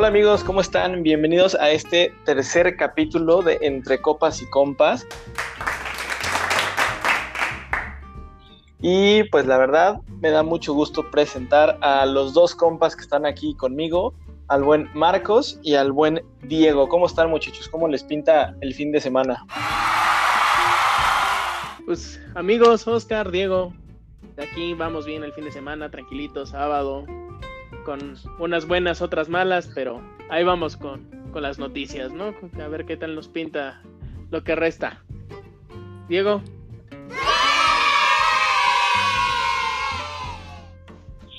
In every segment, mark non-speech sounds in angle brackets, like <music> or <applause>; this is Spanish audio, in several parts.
Hola amigos, ¿cómo están? Bienvenidos a este tercer capítulo de Entre Copas y Compas. Y pues la verdad me da mucho gusto presentar a los dos compas que están aquí conmigo, al buen Marcos y al buen Diego. ¿Cómo están muchachos? ¿Cómo les pinta el fin de semana? Pues amigos, Oscar, Diego, de aquí vamos bien el fin de semana, tranquilito, sábado, con unas buenas, otras malas, pero ahí vamos con, con las noticias, ¿no? A ver qué tal nos pinta lo que resta. Diego.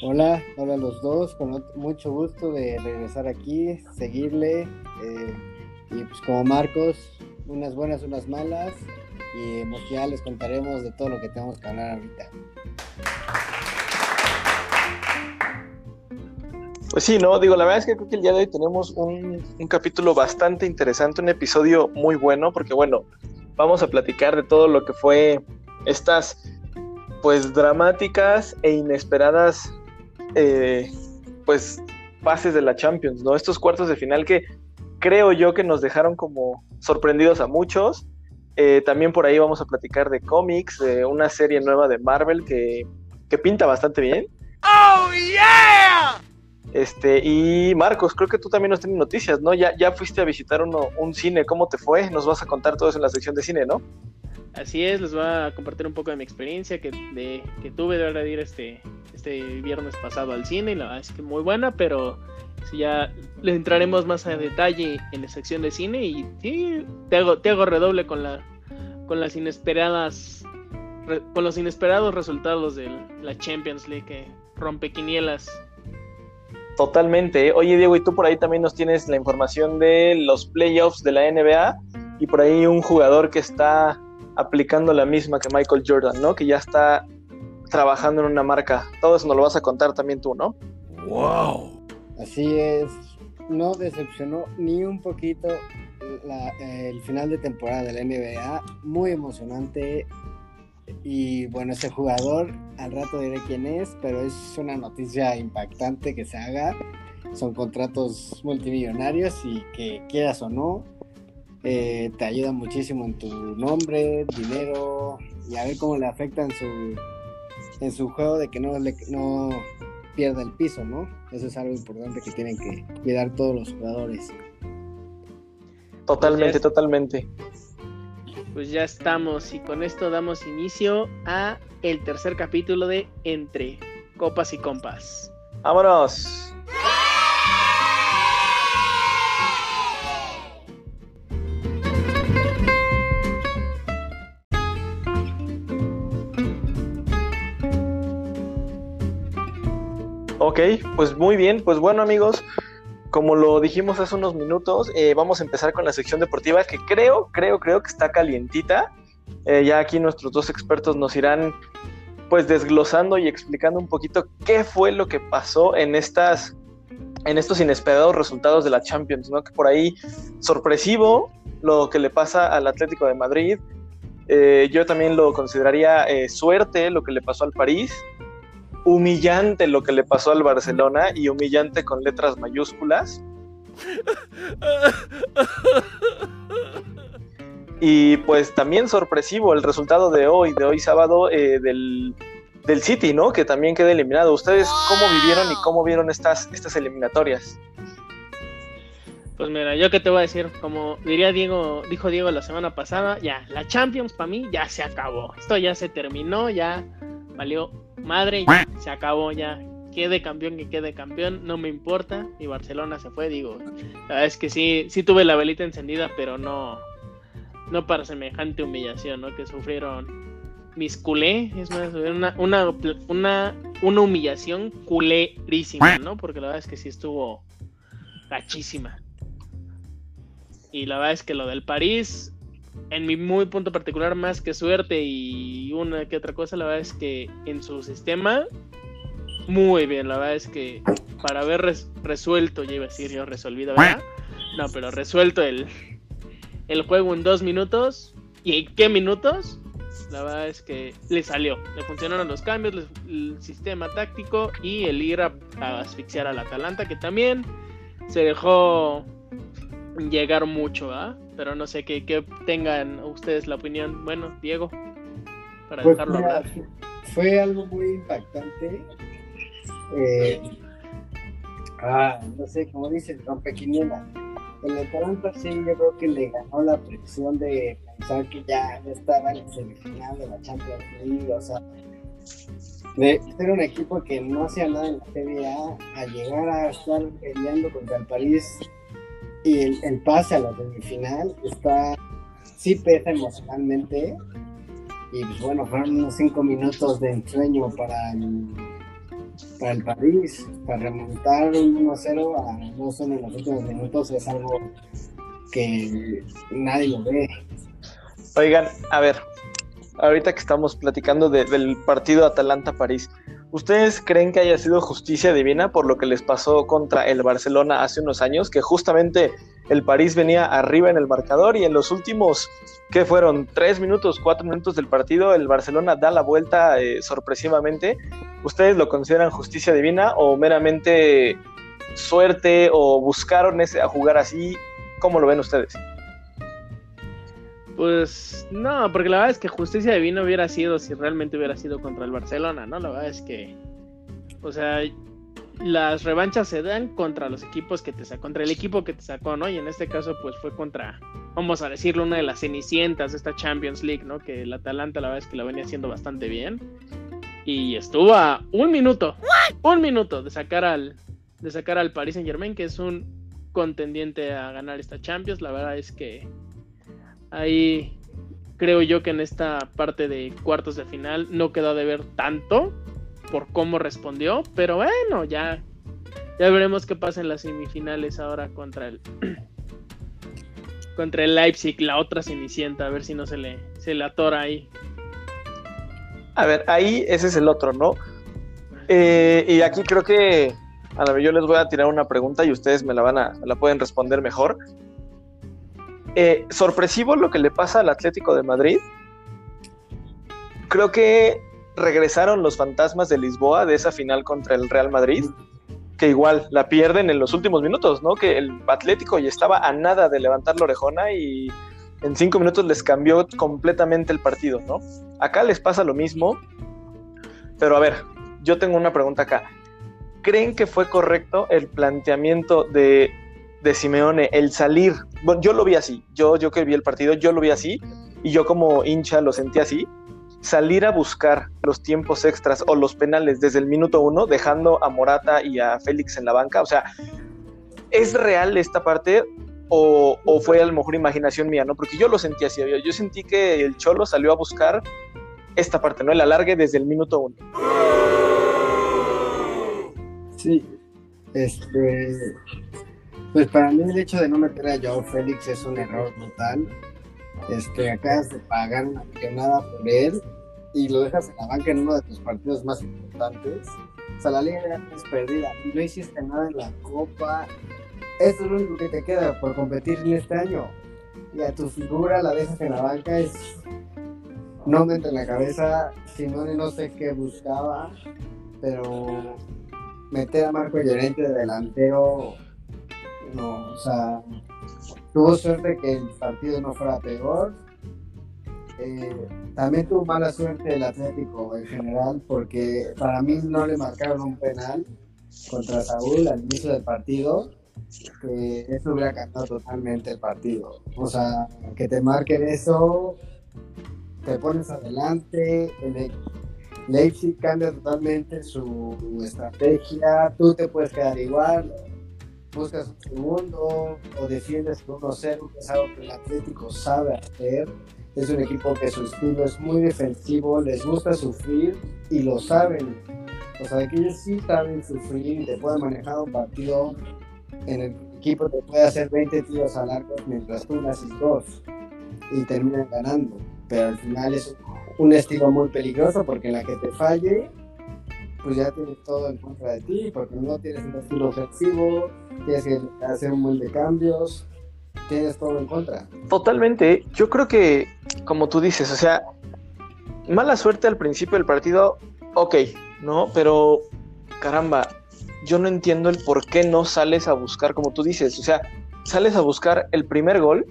Hola, hola los dos, con mucho gusto de regresar aquí, seguirle. Eh, y pues como Marcos, unas buenas, unas malas. Y pues ya les contaremos de todo lo que tenemos que hablar ahorita. Pues sí, no, digo, la verdad es que creo que el día de hoy tenemos un, capítulo bastante interesante, un episodio muy bueno, porque bueno, vamos a platicar de todo lo que fue estas, pues, dramáticas e inesperadas, eh, pues, fases de la Champions, ¿no? Estos cuartos de final que creo yo que nos dejaron como sorprendidos a muchos. Eh, también por ahí vamos a platicar de cómics, de una serie nueva de Marvel que, que pinta bastante bien. ¡Oh, yeah! Este, y Marcos, creo que tú también nos tienes noticias, ¿no? Ya, ya fuiste a visitar uno, un cine, ¿cómo te fue? Nos vas a contar todo eso en la sección de cine, ¿no? Así es, les voy a compartir un poco de mi experiencia que, de, que tuve de hora de ir este, este viernes pasado al cine, y la verdad es que muy buena, pero ya le entraremos más a detalle en la sección de cine y sí, te hago, te hago redoble con la con las inesperadas con los inesperados resultados de la Champions League que rompe quinielas Totalmente. ¿eh? Oye, Diego, y tú por ahí también nos tienes la información de los playoffs de la NBA y por ahí un jugador que está aplicando la misma que Michael Jordan, ¿no? Que ya está trabajando en una marca. Todo eso nos lo vas a contar también tú, ¿no? ¡Wow! Así es. No decepcionó ni un poquito el final de temporada de la NBA. Muy emocionante. Y bueno, ese jugador, al rato diré quién es, pero es una noticia impactante que se haga. Son contratos multimillonarios y que quieras o no, eh, te ayuda muchísimo en tu nombre, dinero y a ver cómo le afecta en su, en su juego de que no, le, no pierda el piso, ¿no? Eso es algo importante que tienen que cuidar todos los jugadores. Totalmente, totalmente pues ya estamos y con esto damos inicio a el tercer capítulo de Entre Copas y Compas. ¡Vámonos! Ok, pues muy bien, pues bueno amigos, como lo dijimos hace unos minutos, eh, vamos a empezar con la sección deportiva que creo, creo, creo que está calientita. Eh, ya aquí nuestros dos expertos nos irán pues desglosando y explicando un poquito qué fue lo que pasó en estas en estos inesperados resultados de la Champions, ¿no? Que por ahí sorpresivo lo que le pasa al Atlético de Madrid. Eh, yo también lo consideraría suerte lo que le pasó al París humillante lo que le pasó al Barcelona y humillante con letras mayúsculas. Y pues también sorpresivo el resultado de hoy, de hoy sábado, eh, del, del, City, ¿no? Que también queda eliminado. ¿Ustedes cómo vivieron y cómo vieron estas, estas eliminatorias? Pues mira, yo qué te voy a decir, como diría Diego, dijo Diego la semana pasada, ya, la Champions para mí ya se acabó. Esto ya se terminó, ya valió madre, se acabó ya. Quede campeón que quede campeón, no me importa. Y Barcelona se fue, digo. La verdad es que sí, sí tuve la velita encendida, pero no, no para semejante humillación, ¿no? Que sufrieron mis culé, es más, una, una, una, una humillación culerísima, ¿no? Porque la verdad es que sí estuvo gachísima. Y la verdad es que lo del París, en mi muy punto particular, más que suerte y una que otra cosa, la verdad es que en su sistema, muy bien. La verdad es que para haber resuelto, ya iba a decir yo resolvido, ¿verdad? No, pero resuelto el, el juego en dos minutos. ¿Y en qué minutos? La verdad es que le salió. Le funcionaron los cambios, el sistema táctico y el ir a, a asfixiar al Atalanta, que también se dejó llegar mucho, ¿ah? Pero no sé qué, tengan ustedes la opinión. Bueno, Diego, para pues dejarlo hablar. Fue algo muy impactante. Eh, ah, no sé, como dicen, rompequiniela. El Atalanta sí, yo creo que le ganó la presión de pensar que ya estaba en la semifinal de la Champions League, o sea, de ser un equipo que no hacía nada en la Serie A, a llegar a estar peleando contra el París y el, pase a la semifinal está, sí pesa emocionalmente. Y pues bueno, fueron unos cinco minutos de ensueño para el, para el París, para remontar un 1-0 a 2 en los últimos minutos es algo que nadie lo ve. Oigan, a ver, ahorita que estamos platicando del partido Atalanta-París, ¿ustedes creen que haya sido justicia divina por lo que les pasó contra el Barcelona hace unos años? Que justamente el París venía arriba en el marcador y en los últimos, ¿qué fueron? Tres minutos, cuatro minutos del partido, el Barcelona da la vuelta eh, sorpresivamente. ¿Ustedes lo consideran justicia divina o meramente suerte o buscaron ese, a jugar así? ¿Cómo lo ven ustedes? Pues no, porque la verdad es que justicia divina hubiera sido si realmente hubiera sido contra el Barcelona, ¿no? La verdad es que, o sea, las revanchas se dan contra los equipos que te sacó, contra el equipo que te sacó, ¿no? Y en este caso, pues fue contra, vamos a decirlo, una de las cenicientas de esta Champions League, ¿no? Que el Atalanta la verdad es que la venía haciendo bastante bien. Y estuvo a un minuto, un minuto de sacar al, de sacar al Paris Saint Germain, que es un contendiente a ganar esta Champions. La verdad es que Ahí creo yo que en esta parte de cuartos de final no quedó de ver tanto por cómo respondió, pero bueno, ya, ya veremos qué pasa en las semifinales ahora contra el <clears throat> contra el Leipzig, la otra cenicienta, a ver si no se le, se le atora ahí. A ver, ahí ese es el otro, ¿no? Eh, y aquí creo que a vez yo les voy a tirar una pregunta y ustedes me la van a, la pueden responder mejor. Eh, sorpresivo lo que le pasa al Atlético de Madrid. Creo que regresaron los fantasmas de Lisboa de esa final contra el Real Madrid, que igual la pierden en los últimos minutos, ¿no? Que el Atlético ya estaba a nada de levantar la orejona y en cinco minutos les cambió completamente el partido, ¿no? Acá les pasa lo mismo, pero a ver, yo tengo una pregunta acá. ¿Creen que fue correcto el planteamiento de de Simeone, el salir, bueno, yo lo vi así, yo, yo que vi el partido, yo lo vi así, y yo como hincha lo sentí así, salir a buscar los tiempos extras o los penales desde el minuto uno, dejando a Morata y a Félix en la banca, o sea, ¿es real esta parte o, fue a lo mejor imaginación mía, ¿no? Porque yo lo sentí así, yo sentí que el Cholo salió a buscar esta parte, ¿no? El alargue desde el minuto uno. Sí, este, pues para mí el hecho de no meter a Joao Félix es un error brutal. Este, acabas de pagar una millonada por él y lo dejas en la banca en uno de tus partidos más importantes. O sea, la liga es perdida. No hiciste nada en la copa. Esto es lo único que te queda por competir en este año. Y a tu figura la dejas en la banca es... No me entra en la cabeza. Simone no sé qué buscaba, pero meter a Marco Llorente de delantero no, o sea, tuvo suerte que el partido no fuera peor. Eh, también tuvo mala suerte el Atlético en general, porque para mí no le marcaron un penal contra Saúl al inicio del partido, eso hubiera cambiado totalmente el partido. O sea, que te marquen eso, te pones adelante, el Leipzig cambia totalmente su estrategia, tú te puedes quedar igual, buscas un segundo o defiendes con 1-0, que es algo que el Atlético sabe hacer. Es un equipo que su estilo es muy defensivo, les gusta sufrir y lo saben. O sea, que ellos sí saben sufrir y te pueden manejar un partido en el equipo te puede hacer 20 tiros a largo mientras tú haces dos y terminan ganando. Pero al final es un estilo muy peligroso porque en la que te falle pues ya tienes todo en contra de ti, porque no tienes un estilo ofensivo, tienes que hacer un buen de cambios, tienes todo en contra. Totalmente, yo creo que, como tú dices, o sea, mala suerte al principio del partido, ok, ¿no? Pero, caramba, yo no entiendo el por qué no sales a buscar, como tú dices, o sea, sales a buscar el primer gol,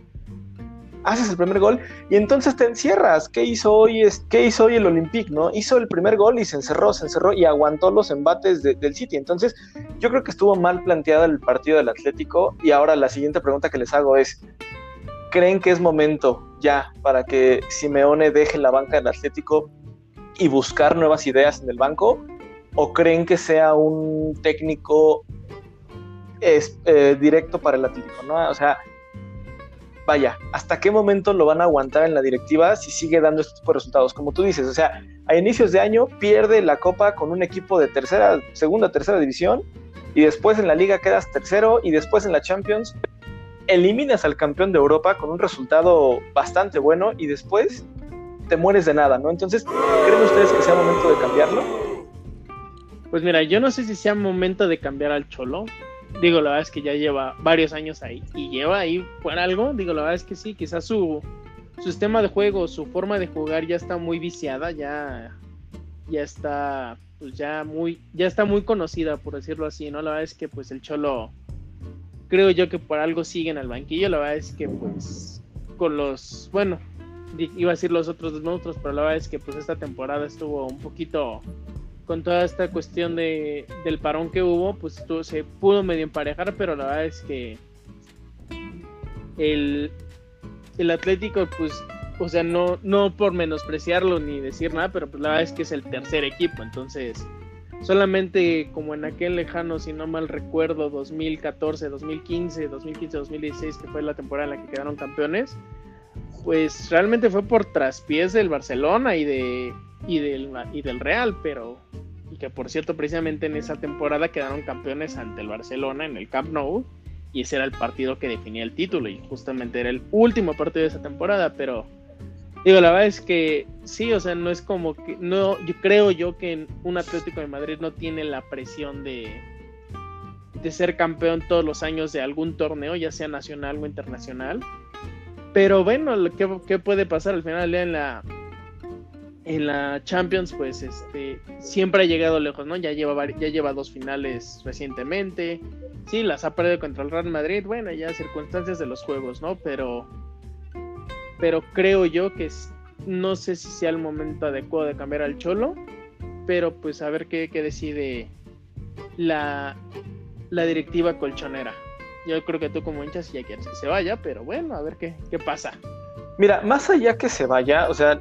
haces el primer gol y entonces te encierras. ¿Qué hizo hoy, qué hizo hoy el Olympique? ¿no? Hizo el primer gol y se encerró, se encerró y aguantó los embates del City. Entonces, yo creo que estuvo mal planteado el partido del Atlético y ahora la siguiente pregunta que les hago es, ¿creen que es momento ya para que Simeone deje la banca del Atlético y buscar nuevas ideas en el banco? ¿O creen que sea un técnico es, eh, directo para el Atlético? ¿no? O sea, vaya, ¿hasta qué momento lo van a aguantar en la directiva si sigue dando este tipo de resultados? Como tú dices, o sea, a inicios de año pierde la copa con un equipo de tercera, segunda, tercera división, y después en la liga quedas tercero, y después en la Champions eliminas al campeón de Europa con un resultado bastante bueno, y después te mueres de nada, ¿no? Entonces, ¿creen ustedes que sea momento de cambiarlo? Pues mira, yo no sé si sea momento de cambiar al Cholo, Digo, la verdad es que ya lleva varios años ahí y lleva ahí por algo. Digo, la verdad es que sí, quizás su, su sistema de juego, su forma de jugar ya está muy viciada, ya, ya está, pues ya muy, ya está muy conocida, por decirlo así, ¿no? La verdad es que pues el Cholo, creo yo que por algo sigue en el banquillo, la verdad es que pues con los, bueno, iba a decir los otros dos monstruos, pero la verdad es que pues esta temporada estuvo un poquito con toda esta cuestión de, del parón que hubo, pues se pudo medio emparejar, pero la verdad es que el, el Atlético, pues, o sea, no, no por menospreciarlo ni decir nada, pero pues la verdad es que es el tercer equipo, entonces solamente como en aquel lejano, si no mal recuerdo, 2014, 2015, 2015, 2016, que fue la temporada en la que quedaron campeones, pues realmente fue por traspiés del Barcelona y de y del, y del Real, pero y que por cierto precisamente en esa temporada quedaron campeones ante el Barcelona en el Camp Nou y ese era el partido que definía el título y justamente era el último partido de esa temporada, pero digo, la verdad es que sí, o sea, no es como que no yo creo yo que un Atlético de Madrid no tiene la presión de de ser campeón todos los años de algún torneo, ya sea nacional o internacional. Pero bueno, ¿qué, puede pasar al final en la en la Champions, pues este siempre ha llegado lejos, ¿no? Ya lleva ya lleva dos finales recientemente. Sí, las ha perdido contra el Real Madrid, bueno, ya circunstancias de los juegos, ¿no? Pero pero creo yo que no sé si sea el momento adecuado de cambiar al Cholo, pero pues a ver qué, decide la, la directiva colchonera. Yo creo que tú como hinchas ya quieres que se vaya, pero bueno, a ver qué, qué pasa. Mira, más allá que se vaya, o sea,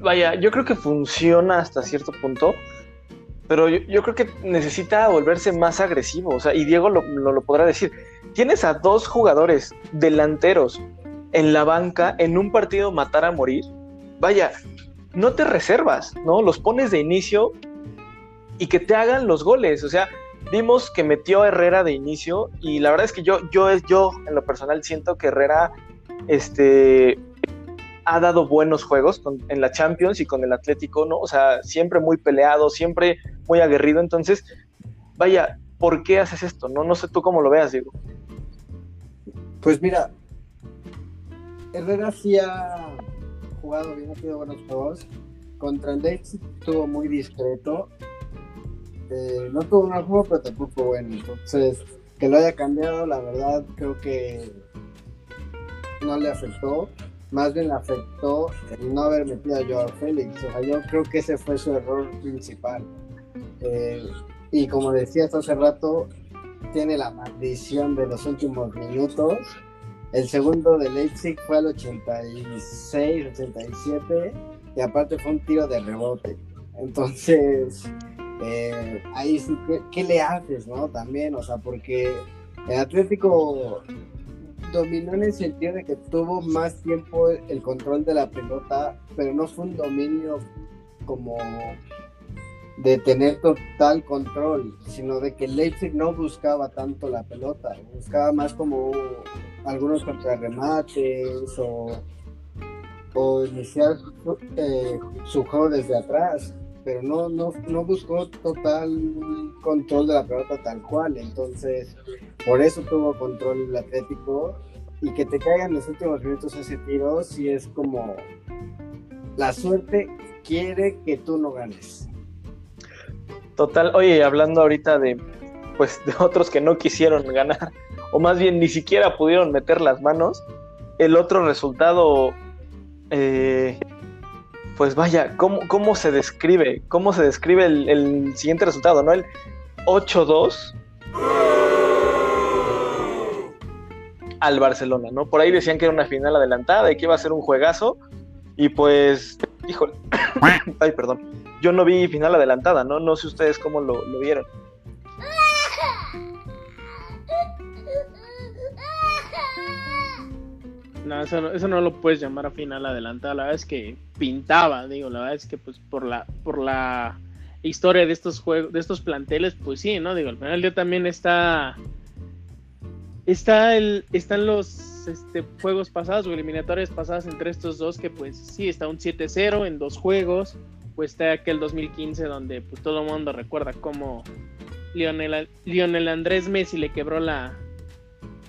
vaya, yo creo que funciona hasta cierto punto, pero yo, creo que necesita volverse más agresivo, o sea, y Diego lo, lo, podrá decir. Tienes a dos jugadores delanteros en la banca en un partido matar a morir. Vaya, no te reservas, ¿no? Los pones de inicio y que te hagan los goles, o sea, vimos que metió a Herrera de inicio y la verdad es que yo, yo, yo en lo personal siento que Herrera, este, ha dado buenos juegos en la Champions y con el Atlético, ¿no? O sea, siempre muy peleado, siempre muy aguerrido. Entonces, vaya, ¿por qué haces esto? No, no sé tú cómo lo veas, Diego. Pues mira, Herrera sí ha jugado bien, ha tenido buenos juegos. Contra el Leipzig estuvo muy discreto. Eh, no tuvo un mal juego, pero tampoco bueno. Entonces, que lo haya cambiado, la verdad, creo que no le afectó más bien afectó el no haber metido a Joao Félix. O sea, yo creo que ese fue su error principal. Eh, y como decía hace rato, tiene la maldición de los últimos minutos. El segundo de Leipzig fue al 86, 87 y aparte fue un tiro de rebote. Entonces, eh, ahí ¿qué, ¿qué, le haces, no? También, o sea, porque el Atlético dominó en el sentido de que tuvo más tiempo el control de la pelota, pero no fue un dominio como de tener total control, sino de que Leipzig no buscaba tanto la pelota, buscaba más como algunos contrarremates o, o iniciar eh, su juego desde atrás, pero no, no, no buscó total control de la pelota tal cual, entonces por eso tuvo control el Atlético y que te caigan los últimos minutos ese tiro, si es como la suerte quiere que tú no ganes. Total, oye, hablando ahorita de, pues de otros que no quisieron ganar, o más bien ni siquiera pudieron meter las manos, el otro resultado, eh, pues vaya, ¿cómo, ¿cómo, se describe? ¿Cómo se describe el, el siguiente resultado? ¿No? El 8-2 al Barcelona, ¿no? Por ahí decían que era una final adelantada y que iba a ser un juegazo. Y pues, híjole, <coughs> ay, perdón, yo no vi final adelantada, ¿no? No sé ustedes cómo lo, vieron. No eso, no, eso no lo puedes llamar a final adelantada. La verdad es que pintaba, digo, la verdad es que pues por la, por la historia de estos juegos, de estos planteles, pues sí, ¿no? Digo, al final yo también está Está el, están los este, juegos pasados o eliminatorias pasadas entre estos dos, que pues sí, está un 7-0 en dos juegos. Pues está aquel 2015 donde pues todo el mundo recuerda cómo Lionel, Lionel Andrés Messi le quebró la,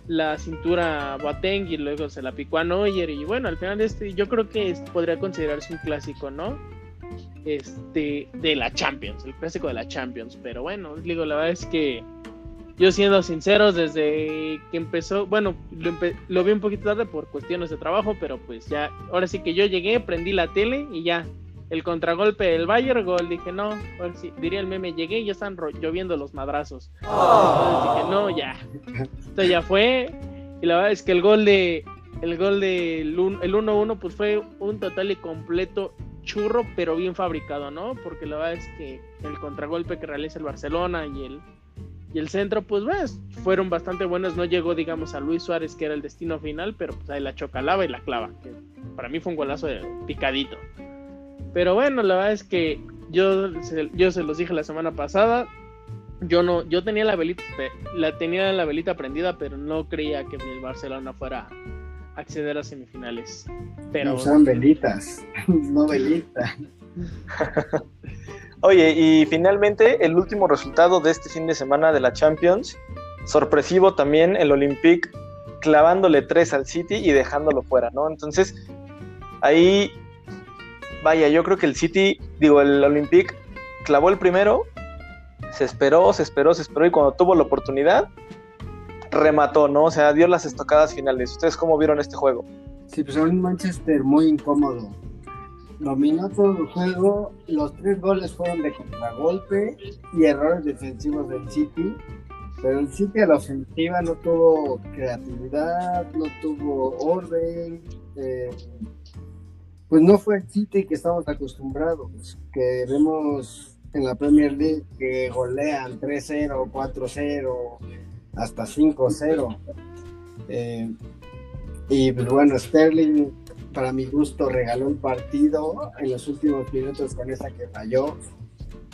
la cintura a Boateng y luego se la picó a Neuer. Y bueno, al final este yo creo que podría considerarse un clásico, ¿no? Este, de la Champions, el clásico de la Champions. Pero bueno, digo, la verdad es que yo siendo sinceros, desde que empezó, bueno, lo, vi un poquito tarde por cuestiones de trabajo, pero pues ya, ahora sí que yo llegué, prendí la tele y ya, el contragolpe del Bayern, gol, dije, no, diría el meme, llegué y ya están lloviendo los madrazos. Entonces dije, no, ya, esto ya fue, y la verdad es que el gol de, el gol del el 1-1 pues fue un total y completo churro, pero bien fabricado, ¿no? Porque la verdad es que el contragolpe que realiza el Barcelona y el y el centro, pues ves, fueron bastante buenos. No llegó, digamos, a Luis Suárez, que era el destino final, pero pues ahí la chocalaba y la clava. Que para mí fue un golazo de picadito. Pero bueno, la verdad es que yo, yo se los dije la semana pasada. Yo no, yo tenía la velita, la tenía la velita prendida, pero no creía que el Barcelona fuera a acceder a semifinales. Pero no son velitas, <laughs> no velitas. <laughs> Oye, y finalmente el último resultado de este fin de semana de la Champions, sorpresivo también el Olympique clavándole tres al City y dejándolo fuera, ¿no? Entonces, ahí, vaya, yo creo que el City, digo, el Olympique clavó el primero, se esperó, se esperó, se esperó y cuando tuvo la oportunidad, remató, ¿no? O sea, dio las estocadas finales. ¿Ustedes cómo vieron este juego? Sí, pues un Manchester muy incómodo dominó todo el juego. Los tres goles fueron de contragolpe y errores defensivos del City. Pero el City a la ofensiva no tuvo creatividad, no tuvo orden. Eh, pues no fue el City que estamos acostumbrados, que vemos en la Premier League que golean 3-0, 4-0, hasta 5-0. Eh, y pues bueno, Sterling para mi gusto, regaló el partido en los últimos minutos con esa que falló.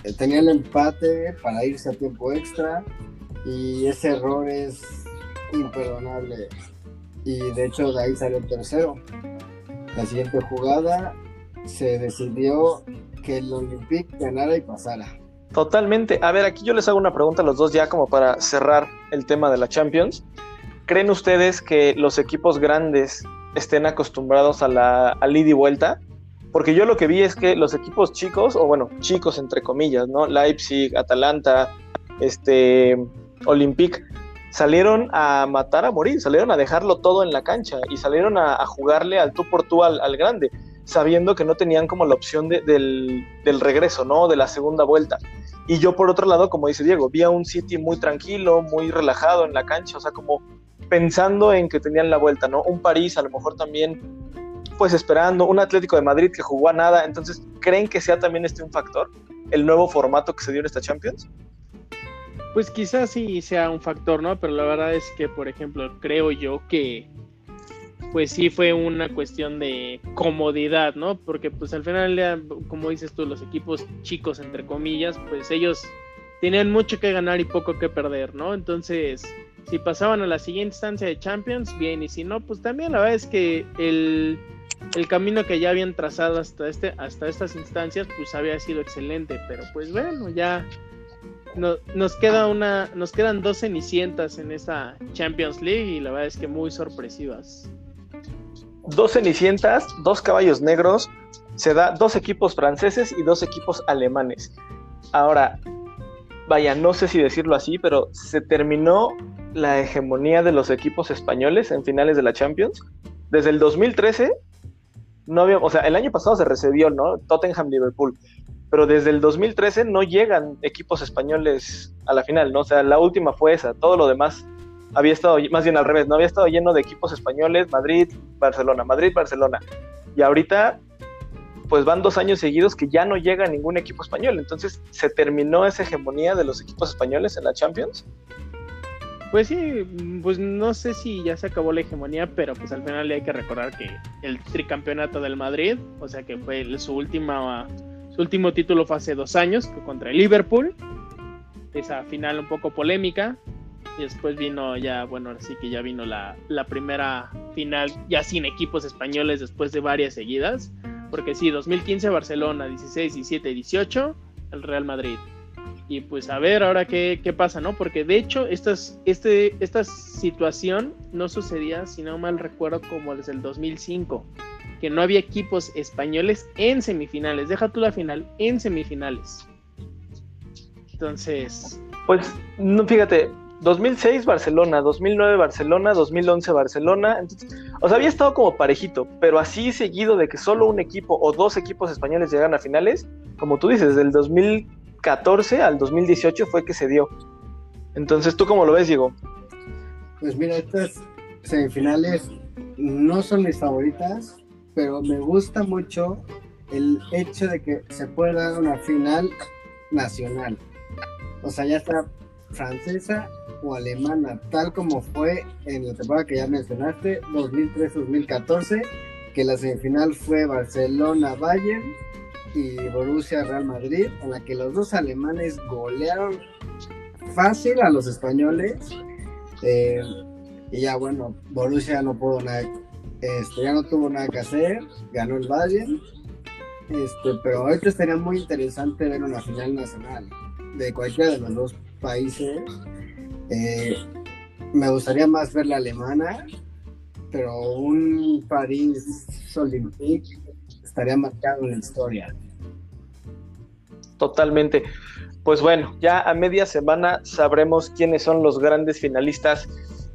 Eh, tenía el empate para irse a tiempo extra y ese error es imperdonable. Y de hecho de ahí salió el tercero. La siguiente jugada se decidió que el Olympique ganara y pasara. Totalmente. A ver, aquí yo les hago una pregunta a los dos ya como para cerrar el tema de la Champions. ¿Creen ustedes que los equipos grandes estén acostumbrados a la al ida y vuelta, porque yo lo que vi es que los equipos chicos, o bueno, chicos entre comillas, ¿no? Leipzig, Atalanta, este, Olympique, salieron a matar a morir, salieron a dejarlo todo en la cancha y salieron a, jugarle al tú por tú al, grande, sabiendo que no tenían como la opción del, del, regreso, ¿no? De la segunda vuelta. Y yo por otro lado, como dice Diego, vi a un City muy tranquilo, muy relajado en la cancha, o sea, como pensando en que tenían la vuelta, ¿no? Un París a lo mejor también, pues esperando, un Atlético de Madrid que jugó a nada, entonces, ¿creen que sea también este un factor, el nuevo formato que se dio en esta Champions? Pues quizás sí sea un factor, ¿no? Pero la verdad es que, por ejemplo, creo yo que pues sí fue una cuestión de comodidad, ¿no? Porque pues al final, como dices tú, los equipos chicos, entre comillas, pues ellos tenían mucho que ganar y poco que perder, ¿no? Entonces, si pasaban a la siguiente instancia de Champions, bien, y si no, pues también la verdad es que el, camino que ya habían trazado hasta, este, hasta estas instancias, pues había sido excelente, pero pues bueno, ya no, nos, queda una, nos quedan dos cenicientas en esta Champions League y la verdad es que muy sorpresivas. Dos cenicientas, dos caballos negros, se da dos equipos franceses y dos equipos alemanes. Ahora, vaya, no sé si decirlo así, pero se terminó la hegemonía de los equipos españoles en finales de la Champions. Desde el 2013 no había, o sea, el año pasado se recibió, ¿no? Tottenham Liverpool, pero desde el 2013 no llegan equipos españoles a la final, ¿no? O sea, la última fue esa, todo lo demás había estado, más bien al revés, no había estado lleno de equipos españoles, Madrid, Barcelona, Madrid, Barcelona. Y ahorita, pues van dos años seguidos que ya no llega ningún equipo español. Entonces, ¿se terminó esa hegemonía de los equipos españoles en la Champions? Pues sí, pues no sé si ya se acabó la hegemonía, pero pues al final hay que recordar que el tricampeonato del Madrid, o sea que fue su última su último título fue hace dos años contra el Liverpool, esa final un poco polémica, y después vino ya, bueno, ahora sí que ya vino la, la primera final ya sin equipos españoles después de varias seguidas, porque sí, 2015 Barcelona, 16, 17, 18 el Real Madrid. Y pues a ver ahora qué, qué pasa, ¿no? Porque de hecho este, esta situación no sucedía, si no mal recuerdo, como desde el 2005, que no había equipos españoles en semifinales. Deja tú la final, en semifinales. Entonces... Pues, no, fíjate, 2006 Barcelona, 2009 Barcelona, 2011 Barcelona. o sea, había estado como parejito, pero así seguido de que solo un equipo o dos equipos españoles llegan a finales, como tú dices, desde el 2000 2014 al 2018 fue que se dio. Entonces, ¿tú cómo lo ves, Diego? Pues mira, estas semifinales no son mis favoritas, pero me gusta mucho el hecho de que se pueda dar una final nacional. O sea, ya está francesa o alemana, tal como fue en la temporada que ya mencionaste, 2003-2014, que la semifinal fue Barcelona-Bayern y Borussia Real Madrid, en la que los dos alemanes golearon fácil a los españoles. Eh, y ya bueno, Borussia no pudo nada, este, ya no tuvo nada que hacer, ganó el Bayern. Este, pero ahorita estaría muy interesante ver una final nacional de cualquiera de los dos países. Eh, me gustaría más ver la alemana, pero un París Olympique estaría marcado en la historia. Totalmente. Pues bueno, ya a media semana sabremos quiénes son los grandes finalistas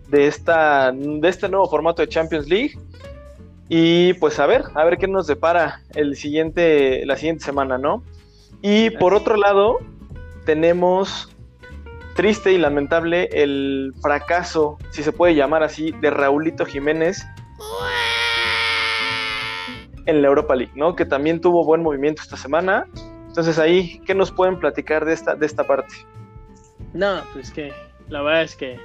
de, esta, de este nuevo formato de Champions League. Y pues a ver, a ver qué nos depara el siguiente, la siguiente semana, ¿no? Y por otro lado, tenemos triste y lamentable el fracaso, si se puede llamar así, de Raulito Jiménez en la Europa League, ¿no? Que también tuvo buen movimiento esta semana. Entonces ahí, ¿qué nos pueden platicar de esta, de esta parte? No, pues que la verdad es que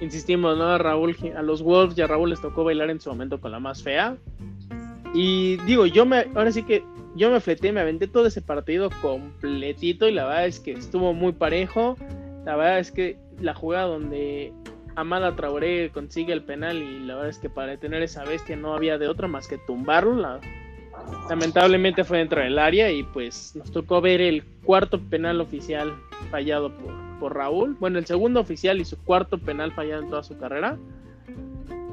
insistimos, ¿no? A Raúl, a los Wolves y a Raúl les tocó bailar en su momento con la más fea. Y digo, yo me, ahora sí que yo me fleté, me aventé todo ese partido completito y la verdad es que estuvo muy parejo. La verdad es que la jugada donde Amada Traoré consigue el penal y la verdad es que para detener esa bestia no había de otra más que tumbarlo. lamentablemente fue dentro del área y pues nos tocó ver el cuarto penal oficial fallado por, por Raúl. Bueno, el segundo oficial y su cuarto penal fallado en toda su carrera.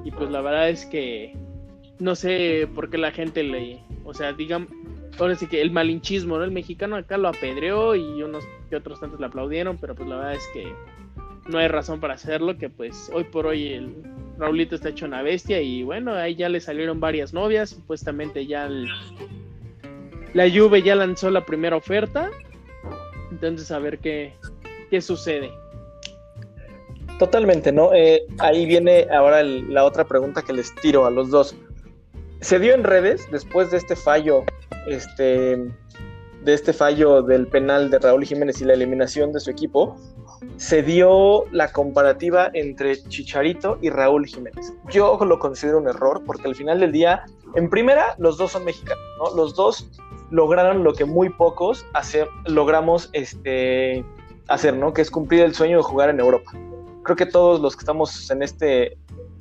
Y pues la verdad es que no sé por qué la gente le, o sea, digan, ahora sí que el malinchismo, ¿no? El mexicano acá lo apedreó y unos que otros tantos le aplaudieron, pero pues la verdad es que no hay razón para hacerlo, que pues hoy por hoy el Raulito está hecho una bestia y bueno, ahí ya le salieron varias novias, supuestamente ya la Juve ya lanzó la primera oferta, entonces a ver qué, qué sucede. Totalmente, ¿no? Eh, ahí viene ahora la otra pregunta que les tiro a los dos. Se dio en redes después de este fallo, este, de este fallo del penal de Raúl Jiménez y la eliminación de su equipo, se dio la comparativa entre Chicharito y Raúl Jiménez. Yo lo considero un error porque al final del día, en primera, los dos son mexicanos, ¿no? Los dos lograron lo que muy pocos hacer, logramos este, hacer, ¿no? Que es cumplir el sueño de jugar en Europa. Creo que todos los que estamos en este,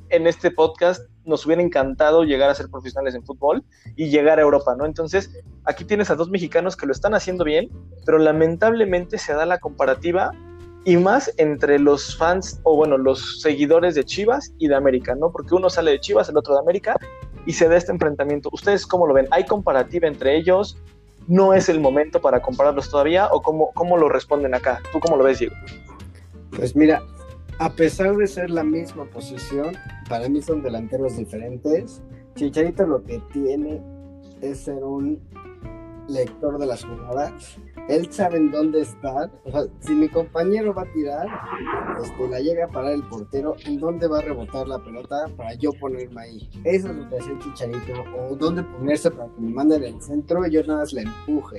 en este podcast nos hubiera encantado llegar a ser profesionales en fútbol y llegar a Europa, ¿no? Entonces, aquí tienes a dos mexicanos que lo están haciendo bien, pero lamentablemente se da la comparativa y más entre los fans o bueno, los seguidores de Chivas y de América, ¿no? Porque uno sale de Chivas, el otro de América y se da este enfrentamiento. ¿Ustedes cómo lo ven? ¿Hay comparativa entre ellos? no es el momento para compararlos todavía o cómo, cómo lo responden acá. ¿Tú cómo lo ves, Diego? Pues mira, a pesar de ser la misma posición, para mí son delanteros diferentes. Chicharito lo que tiene es ser un lector de las jugadas. Él sabe en dónde estar. O sea, si mi compañero va a tirar, este, la llega a parar el portero, ¿en dónde va a rebotar la pelota para yo ponerme ahí? Eso es lo que hace el Chicharito. O dónde ponerse para que me manden el centro y yo nada más la empuje.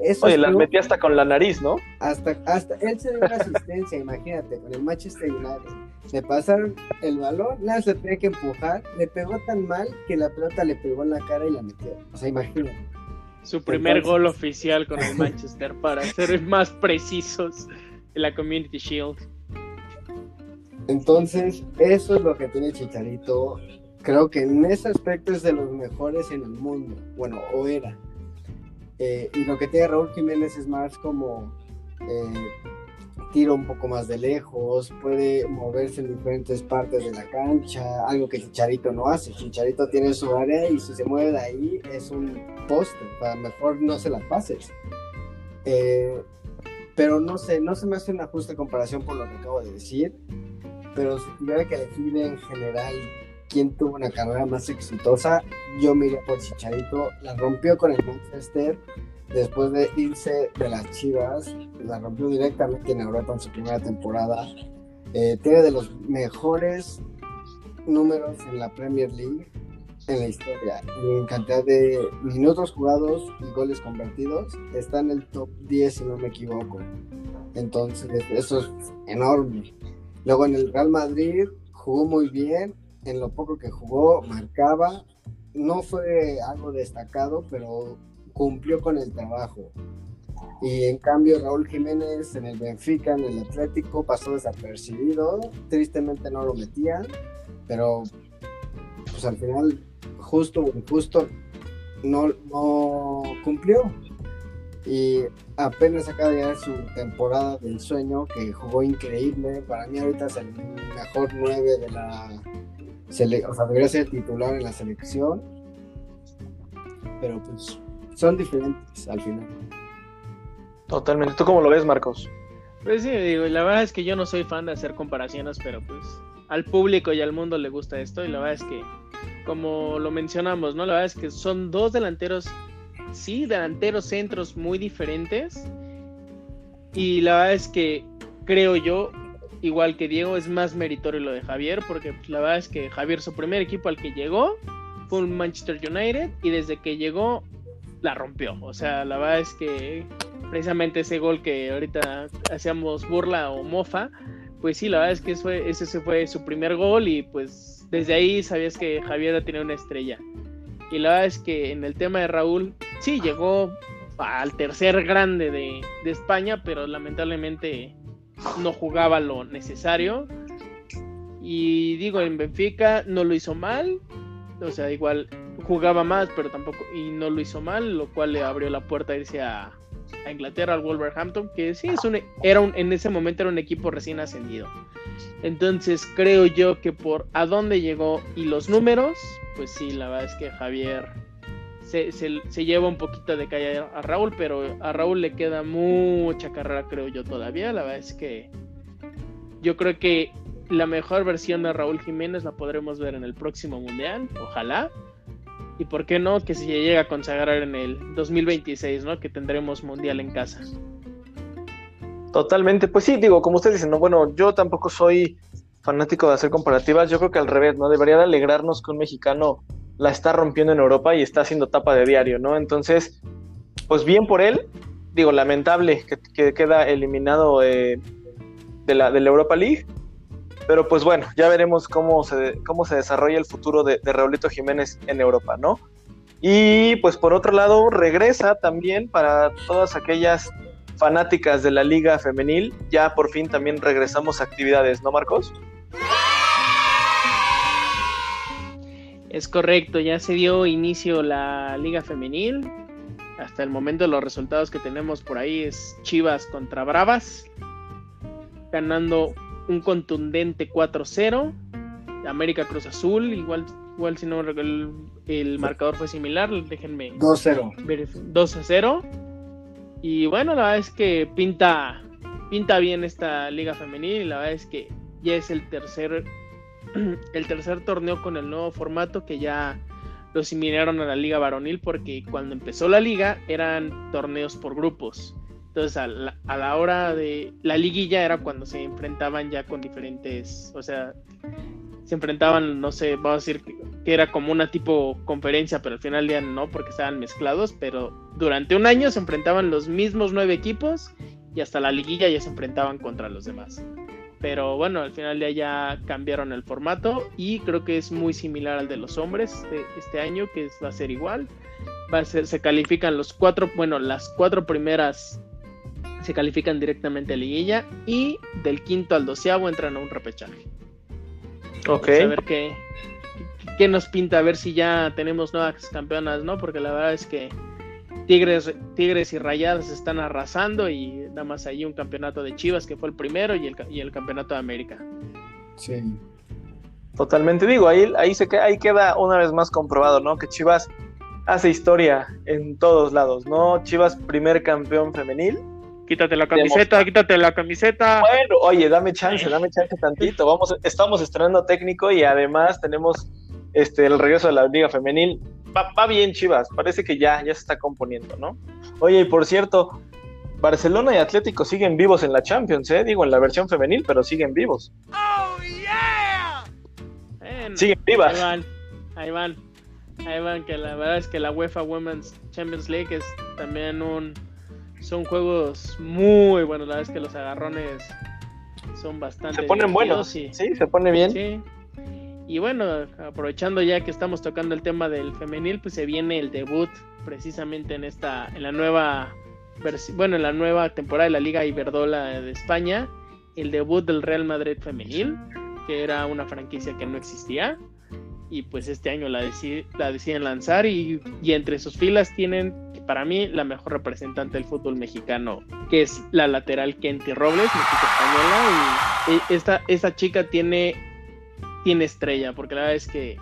Eso Oye, las metí hasta con la nariz, ¿no? Hasta, hasta él se dio una asistencia, imagínate, con el Manchester United. Le pasaron el balón, nada se tenía que empujar, le pegó tan mal que la pelota le pegó en la cara y la metió. O sea, imagínate. Su primer gol oficial con el Manchester, para <laughs> ser más precisos, en la Community Shield. Entonces, eso es lo que tiene Chicharito. Creo que en ese aspecto es de los mejores en el mundo. Bueno, o era. Eh, y lo que tiene Raúl Jiménez es más como eh, tiro un poco más de lejos, puede moverse en diferentes partes de la cancha, algo que Chicharito no hace. Chicharito tiene su área y si se mueve de ahí es un poste, para mejor no se las pases. Eh, pero no sé, no se me hace una justa comparación por lo que acabo de decir, pero si tuviera que elegir en general quién tuvo una carrera más exitosa, yo miré por Chicharito, la rompió con el Manchester después de irse de las Chivas, la rompió directamente en Europa en su primera temporada. Eh, tiene de los mejores números en la Premier League en la historia. En cantidad de minutos jugados y goles convertidos, está en el top 10 si no me equivoco. Entonces, eso es enorme. Luego en el Real Madrid jugó muy bien, en lo poco que jugó marcaba. No fue algo destacado, pero cumplió con el trabajo. Y en cambio Raúl Jiménez en el Benfica, en el Atlético, pasó desapercibido. Tristemente no lo metían, pero pues al final, justo o injusto, no, no cumplió. Y apenas acaba de llegar su temporada del sueño, que jugó increíble. Para mí ahorita es el mejor 9 de la... O sea, debería ser titular en la selección. Pero pues son diferentes al final. Totalmente. ¿Tú cómo lo ves, Marcos? Pues sí, digo, la verdad es que yo no soy fan de hacer comparaciones, pero pues al público y al mundo le gusta esto y la verdad es que, como lo mencionamos, ¿no? La verdad es que son dos delanteros, sí, delanteros centros muy diferentes y la verdad es que creo yo, igual que Diego, es más meritorio lo de Javier, porque pues, la verdad es que Javier, su primer equipo al que llegó fue un Manchester United y desde que llegó la rompió. O sea, la verdad es que precisamente ese gol que ahorita hacíamos burla o mofa, pues sí, la verdad es que ese fue su primer gol y pues desde ahí sabías que Javier tenía una estrella. Y la verdad es que en el tema de Raúl, sí, llegó al tercer grande de, de España, pero lamentablemente no jugaba lo necesario. Y digo, en Benfica no lo hizo mal, o sea, igual jugaba más, pero tampoco, y no lo hizo mal, lo cual le abrió la puerta a irse a, Inglaterra, al Wolverhampton, que sí, es un, era un, en ese momento era un equipo recién ascendido. Entonces creo yo que por a dónde llegó y los números, pues sí, la verdad es que Javier se, se, lleva un poquito de calle a Raúl, pero a Raúl le queda mucha carrera, creo yo, todavía. La verdad es que yo creo que la mejor versión de Raúl Jiménez la podremos ver en el próximo Mundial, ojalá. Y por qué no, que se llega a consagrar en el 2026, ¿no? Que tendremos mundial en casa. Totalmente, pues sí, digo, como ustedes dicen, no, bueno, yo tampoco soy fanático de hacer comparativas, yo creo que al revés, ¿no? Debería de alegrarnos que un mexicano la está rompiendo en Europa y está haciendo tapa de diario, ¿no? Entonces, pues bien por él, digo, lamentable que, queda eliminado eh, de, la, de la Europa League, pero pues bueno, ya veremos cómo se, cómo se desarrolla el futuro de, de Raulito Jiménez en Europa, ¿no? Y pues por otro lado, regresa también para todas aquellas fanáticas de la liga femenil. Ya por fin también regresamos a actividades, ¿no, Marcos? Es correcto, ya se dio inicio la liga femenil. Hasta el momento los resultados que tenemos por ahí es Chivas contra Bravas, ganando un contundente 4-0. América Cruz Azul, igual igual si no el, el marcador fue similar, déjenme 2-0. 2 a 0. Y bueno, la verdad es que pinta pinta bien esta liga femenil y la verdad es que ya es el tercer <clears throat> el tercer torneo con el nuevo formato que ya lo similaron a la liga varonil porque cuando empezó la liga eran torneos por grupos. Entonces a la, hora de la liguilla era cuando se enfrentaban ya con diferentes, o sea, se enfrentaban, no sé, vamos a decir que, era como una tipo conferencia, pero al final ya no porque estaban mezclados, pero durante un año se enfrentaban los mismos nueve equipos y hasta la liguilla ya se enfrentaban contra los demás. Pero bueno, al final ya cambiaron el formato y creo que es muy similar al de los hombres de este año, que va a ser igual. Va a ser, se califican los cuatro, bueno, las cuatro primeras se califican directamente a liguilla y del quinto al doceavo entran a un repechaje. Ok. a ver qué, qué nos pinta, a ver si ya tenemos nuevas campeonas, ¿no? Porque la verdad es que Tigres, Tigres y Rayadas están arrasando y nada más ahí un campeonato de Chivas que fue el primero y el, y el campeonato de América. Sí. Totalmente, digo, ahí, ahí, se, ahí queda una vez más comprobado, ¿no? Que Chivas hace historia en todos lados, ¿no? Chivas primer campeón femenil. Quítate la camiseta, quítate la camiseta. Bueno, oye, dame chance, dame chance tantito. Vamos, estamos estrenando técnico y además tenemos este el regreso de la Liga Femenil va, bien Chivas, parece que ya, ya se está componiendo, ¿no? Oye, y por cierto, Barcelona y Atlético siguen vivos en la Champions, ¿eh? Digo, en la versión femenil, pero siguen vivos. ¡Oh, yeah! siguen vivas. Ahí van, ahí van, ahí van, que la verdad es que la UEFA Women's Champions League es también un... Son juegos muy buenos, la verdad es que los agarrones son bastante... Se ponen buenos, sí, se pone bien. Sí. Y bueno, aprovechando ya que estamos tocando el tema del femenil, pues se viene el debut precisamente en esta, en la nueva bueno, en la nueva temporada de la Liga Iberdola de España, el debut del Real Madrid femenil, que era una franquicia que no existía. Y pues este año la, la deciden lanzar y, entre sus filas tienen, para mí, la mejor representante del fútbol mexicano, que es la lateral Kenty Robles, española. Y esta, esta chica tiene tiene estrella, porque la verdad es que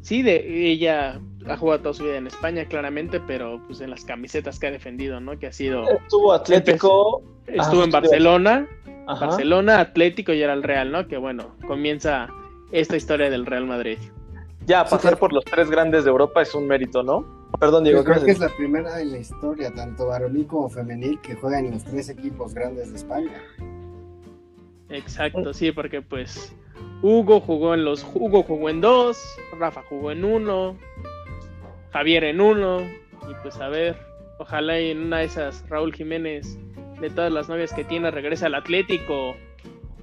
sí, de, ella ha jugado toda su vida en España, claramente, pero pues en las camisetas que ha defendido, ¿no? Que ha sido... Estuvo Atlético. estuvo en Barcelona, Barcelona, Atlético y era el Real, ¿no? Que bueno, comienza esta historia del Real Madrid. Ya, pasar por los tres grandes de Europa es un mérito, ¿no? Perdón, Diego. creo que es la primera en la historia, tanto varonil como femenil, que juega en los tres equipos grandes de España. Exacto, sí, porque pues Hugo jugó en los. Hugo jugó en dos, Rafa jugó en uno, Javier en uno. Y pues a ver, ojalá en una de esas Raúl Jiménez, de todas las novias que tiene, regrese al Atlético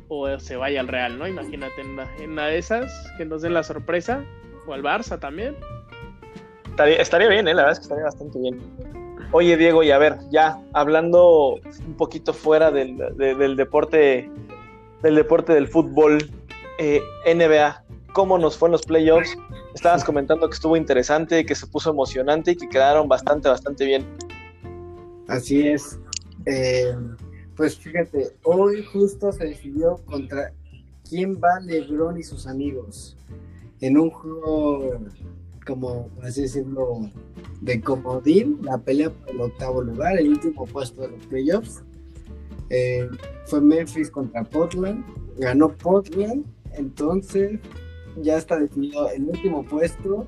o se vaya al Real, ¿no? Imagínate en una, de esas que nos den la sorpresa. O al Barça también. Estaría, bien, ¿eh? la verdad es que estaría bastante bien. Oye, Diego, y a ver, ya hablando un poquito fuera del, del deporte, del deporte del fútbol, eh, NBA, cómo nos fue en los playoffs. Estabas comentando que estuvo interesante, que se puso emocionante y que quedaron bastante, bastante bien. Así es. Eh, pues fíjate, hoy justo se decidió contra quién va LeBron y sus amigos en un juego como así decirlo de comodín, la pelea por el octavo lugar, el último puesto de los playoffs. Eh, fue Memphis contra Portland, ganó Portland entonces, ya está definido el último puesto.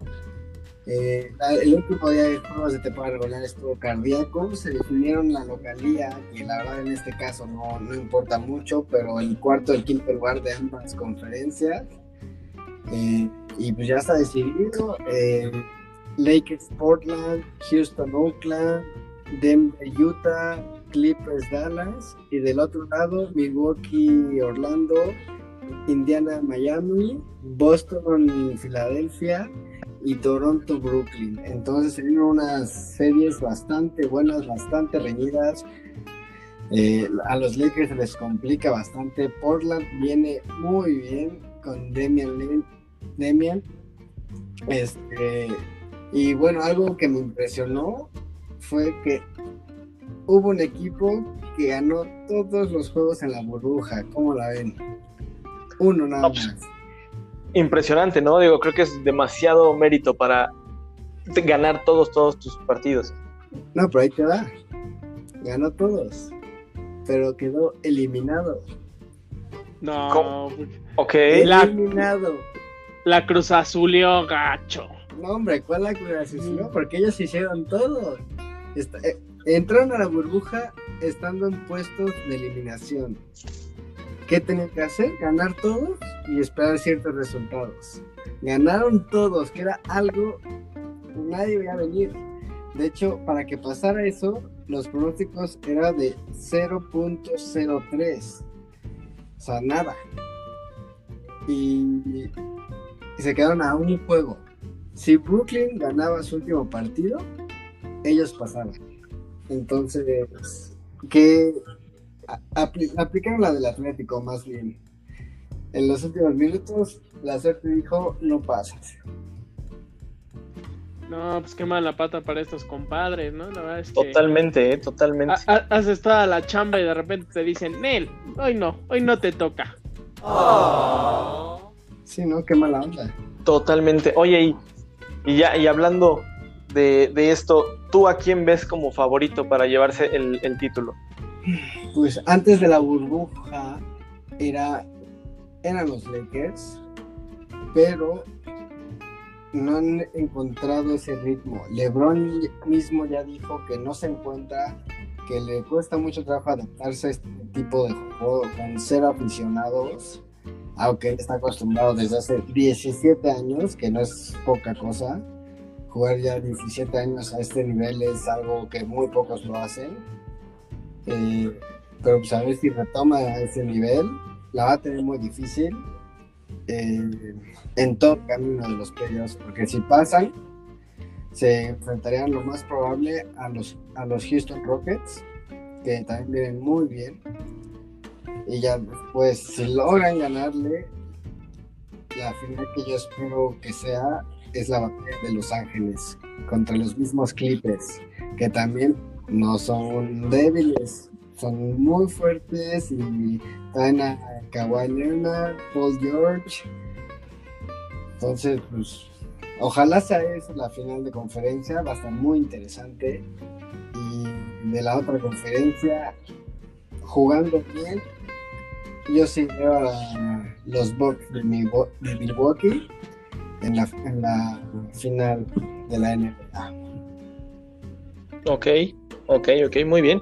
Eh, el último día de juegos de temporada regular estuvo cardíaco. Se definieron la localía, que la verdad en este caso no, no importa mucho, pero el cuarto y el quinto lugar de ambas conferencias. Eh, y pues ya está decidido. Eh, Lakers Portland, Houston Oakland, Denver Utah, Clippers Dallas y del otro lado Milwaukee Orlando, Indiana, Miami, Boston, Filadelfia y Toronto, Brooklyn. Entonces se unas series bastante buenas, bastante reñidas. Eh, a los Lakers se les complica bastante. Portland viene muy bien con Demian. Demian. Este, y bueno, algo que me impresionó fue que hubo un equipo que ganó todos los juegos en la burbuja. ¿Cómo la ven? Uno nada pues, más. impresionante, ¿no? Digo, creo que es demasiado mérito para ganar todos, todos tus partidos. No, pero ahí te va. Ganó todos, pero quedó eliminado. No, Ok. La- Eliminado. La Cruz Azulió gacho. No, hombre, ¿cuál la clasificación? Porque ellos hicieron todo. Eh, entraron a la burbuja estando en puestos de eliminación. ¿Qué tenían que hacer? Ganar todos y esperar ciertos resultados. Ganaron todos, que era algo que nadie veía venir. De hecho, para que pasara eso, los pronósticos eran de 0.03. O sea, nada. Y, y se quedaron a un juego. Si Brooklyn ganaba su último partido, ellos pasaban. Entonces, que aplicaron la del Atlético más bien. En los últimos minutos, la suerte dijo, no pasas. No, pues qué mala pata para estos compadres, ¿no? La verdad es que Totalmente, eh, totalmente. ha- ha- haces toda la chamba y de repente te dicen, Nel, hoy no, hoy no te toca. Sí, ¿no? Qué mala onda. Totalmente. Oye, y, y ya, y hablando de, de esto, ¿tú a quién ves como favorito para llevarse el, el título? Pues antes de la burbuja era, eran los Lakers, pero no han encontrado ese ritmo. LeBron mismo ya dijo que no se encuentra, que le cuesta mucho trabajo adaptarse a este tipo de juego con cero aficionados, aunque él está acostumbrado desde hace 17 años, que no es poca cosa. Jugar ya 17 años a este nivel es algo que muy pocos lo hacen. Eh, pero pues a ver si retoma a ese nivel, la va a tener muy difícil eh, en todo el camino de los playoffs, porque si pasan, se enfrentarían lo más probable a los, a los Houston Rockets, que también vienen muy bien. Y ya después, si logran ganarle, la final que yo espero que sea es la batalla de Los Ángeles contra los mismos Clippers, que también no son débiles, son muy fuertes y traen a Kawhi Leonard, Paul George. Entonces, pues, ojalá sea eso la final de conferencia, va a estar muy interesante. Y de la otra conferencia, jugando bien, yo sí veo a los Bucks de de Milwaukee en la, en la final de la NBA. Ok, ok, ok, muy bien.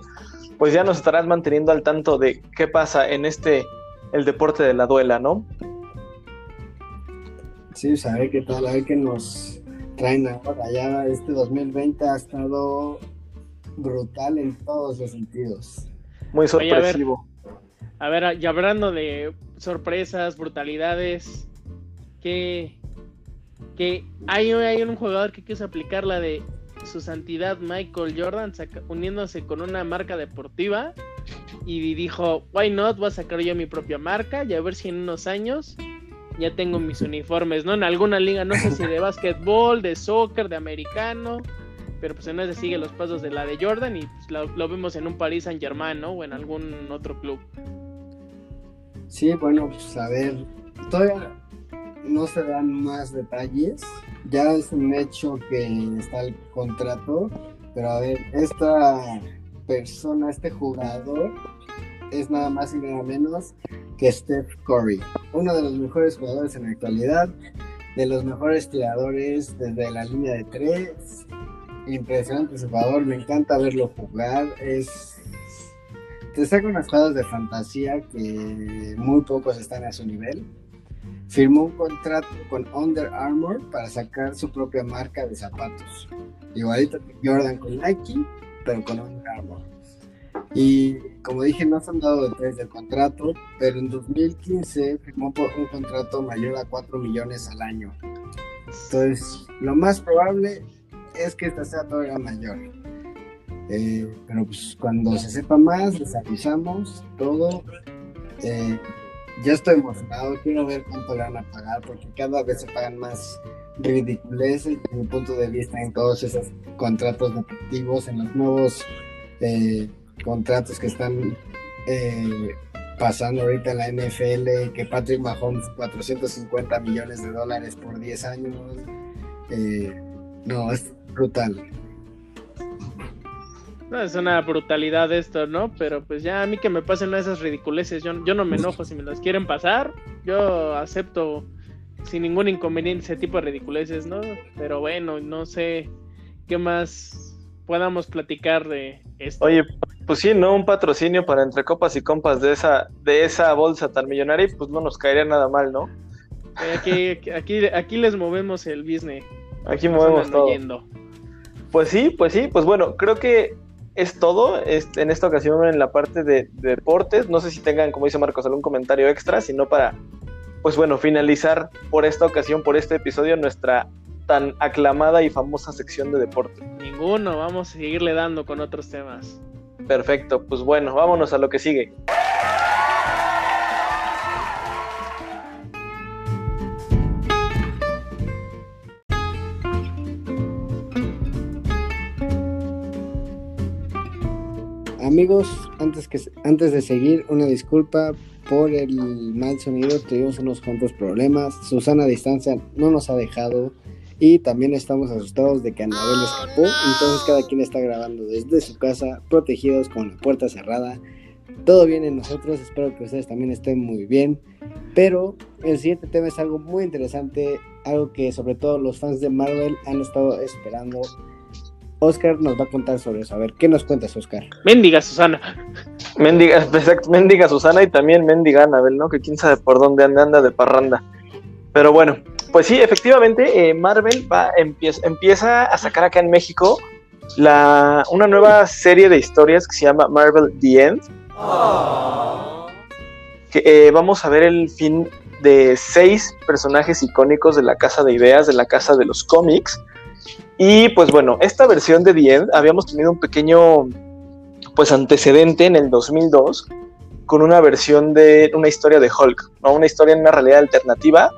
Pues ya nos estarás manteniendo al tanto de qué pasa en este, el deporte de la duela, ¿no? Sí, saber qué tal, a ver qué nos traen ahora. Ya este 2020 ha estado brutal en todos los sentidos. Muy sorpresivo. A ver, y hablando de sorpresas, brutalidades, que, que hay, hay un jugador que quiso aplicar la de su santidad Michael Jordan saca- uniéndose con una marca deportiva y dijo, why not, voy a sacar yo mi propia marca y a ver si en unos años ya tengo mis uniformes, ¿no? En alguna liga, no sé si de <laughs> básquetbol, de soccer, de americano, pero pues en ese sigue los pasos de la de Jordan y pues, lo, lo vemos en un Paris Saint Germain, ¿no? O en algún otro club. Sí, bueno, pues a ver, todavía no se dan más detalles. Ya es un hecho que está el contrato, pero a ver, esta persona, este jugador, es nada más y nada menos que Steph Curry, uno de los mejores jugadores en la actualidad, de los mejores tiradores desde la línea de tres. Impresionante ese jugador, me encanta verlo jugar, es te saca unas jugadas de fantasía que muy pocos están a su nivel. Firmó un contrato con Under Armour para sacar su propia marca de zapatos. Igualito que Jordan con Nike, pero con Under Armour. Y como dije, no se han dado detalles del contrato, pero en 2015 firmó por un contrato mayor a 4 millones al año. Entonces, lo más probable es que esta sea todavía mayor. Eh, pero pues cuando se sepa más, les avisamos todo. Eh, ya estoy emocionado, quiero ver cuánto le van a pagar, porque cada vez se pagan más ridiculeces desde mi punto de vista en todos esos contratos deportivos, en los nuevos eh, contratos que están eh, pasando ahorita en la NFL, que Patrick Mahomes 450 millones de dólares por 10 años. Eh, no, es brutal. No, es una brutalidad esto, ¿no? Pero pues ya a mí que me pasen esas ridiculeces, yo, yo no me enojo si me las quieren pasar, yo acepto sin ningún inconveniente ese tipo de ridiculeces, ¿no? Pero bueno, no sé qué más podamos platicar de esto. Oye, pues sí, ¿no? Un patrocinio para entre copas y compas de esa, de esa bolsa tan millonaria, pues no nos caería nada mal, ¿no? Aquí, aquí, aquí les movemos el business. Aquí movemos todo. Pues sí, pues sí, pues bueno, creo que es todo en esta ocasión en la parte de, deportes. No sé si tengan, como dice Marcos, algún comentario extra, sino para, pues bueno, finalizar por esta ocasión, por este episodio, nuestra tan aclamada y famosa sección de deporte. Ninguno, vamos a seguirle dando con otros temas. Perfecto, pues bueno, vámonos a lo que sigue. Amigos, antes, que, antes de seguir, una disculpa por el mal sonido. Tuvimos unos cuantos problemas. Susana a distancia no nos ha dejado. Y también estamos asustados de que Anabel escapó. Entonces cada quien está grabando desde su casa, protegidos con la puerta cerrada. Todo bien en nosotros, espero que ustedes también estén muy bien. Pero el siguiente tema es algo muy interesante, algo que sobre todo los fans de Marvel han estado esperando. Oscar nos va a contar sobre eso. A ver, ¿qué nos cuentas, Oscar? Mendiga Susana. Mendiga, <laughs> Mendiga Susana y también Mendiga Anabel, ¿no? Que quién sabe por dónde anda, anda de parranda. Pero bueno, pues sí, efectivamente, eh, Marvel va, empieza, a sacar acá en México la, una nueva serie de historias que se llama Marvel The End. Que eh, vamos a ver el fin de seis personajes icónicos de la casa de ideas, de la casa de los cómics. Y pues bueno, esta versión de The End habíamos tenido un pequeño pues antecedente en el 2002 con una versión de una historia de Hulk, ¿no? una historia en una realidad alternativa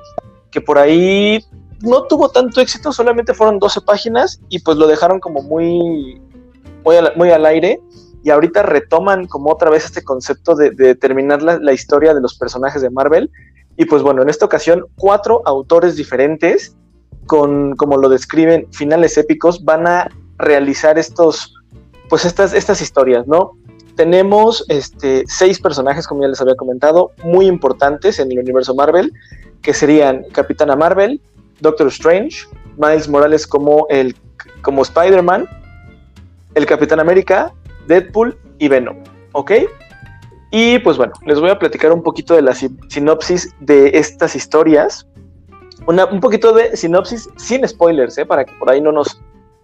que por ahí no tuvo tanto éxito, solamente fueron 12 páginas y pues lo dejaron como muy, muy, al, aire y ahorita retoman como otra vez este concepto de, terminar la, historia de los personajes de Marvel y pues bueno, en esta ocasión cuatro autores diferentes con, como lo describen, finales épicos, van a realizar estos, pues estas, estas historias, ¿no? Tenemos este, seis personajes, como ya les había comentado, muy importantes en el universo Marvel que serían Capitana Marvel, Doctor Strange, Miles Morales como, el, como Spider-Man, el Capitán América, Deadpool y Venom, ¿ok? Y pues bueno, les voy a platicar un poquito de la sinopsis de estas historias. Un poquito de sinopsis sin spoilers, ¿eh? para que por ahí no nos,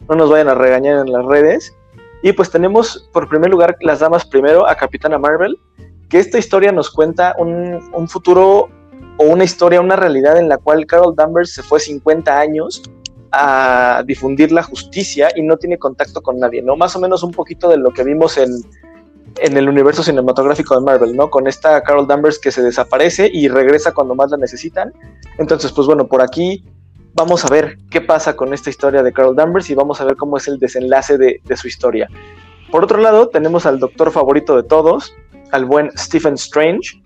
no nos vayan a regañar en las redes. Y pues tenemos por primer lugar las damas primero a Capitana Marvel, que esta historia nos cuenta un, un futuro o una historia, una realidad en la cual Carol Danvers se fue 50 años a difundir la justicia y no tiene contacto con nadie, ¿no? Más o menos un poquito de lo que vimos en, en el universo cinematográfico de Marvel, ¿no? Con esta Carol Danvers que se desaparece y regresa cuando más la necesitan. Entonces, pues bueno, por aquí vamos a ver qué pasa con esta historia de Carol Danvers y vamos a ver cómo es el desenlace de, su historia. Por otro lado, tenemos al doctor favorito de todos, al buen Stephen Strange,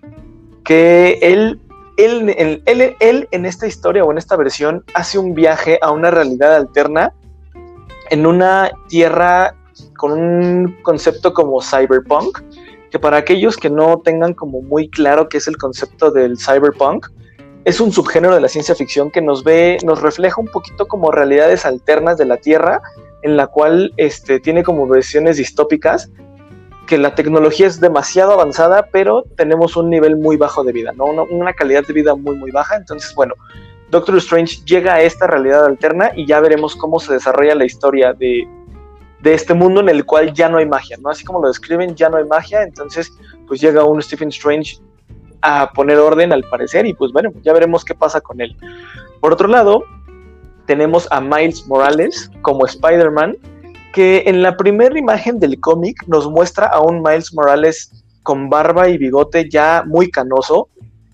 que él él, él, en esta historia o en esta versión hace un viaje a una realidad alterna en una tierra con un concepto como cyberpunk, que para aquellos que no tengan como muy claro qué es el concepto del cyberpunk, es un subgénero de la ciencia ficción que nos ve, nos refleja un poquito como realidades alternas de la Tierra, en la cual este, tiene como versiones distópicas que la tecnología es demasiado avanzada, pero tenemos un nivel muy bajo de vida, ¿no? Una, calidad de vida muy, muy baja. Entonces, bueno, Doctor Strange llega a esta realidad alterna y ya veremos cómo se desarrolla la historia de, de este mundo en el cual ya no hay magia, ¿no? Así como lo describen, ya no hay magia, entonces pues llega un Stephen Strange a poner orden al parecer y pues bueno, ya veremos qué pasa con él. Por otro lado, tenemos a Miles Morales como Spider-Man, que en la primera imagen del cómic nos muestra a un Miles Morales con barba y bigote ya muy canoso.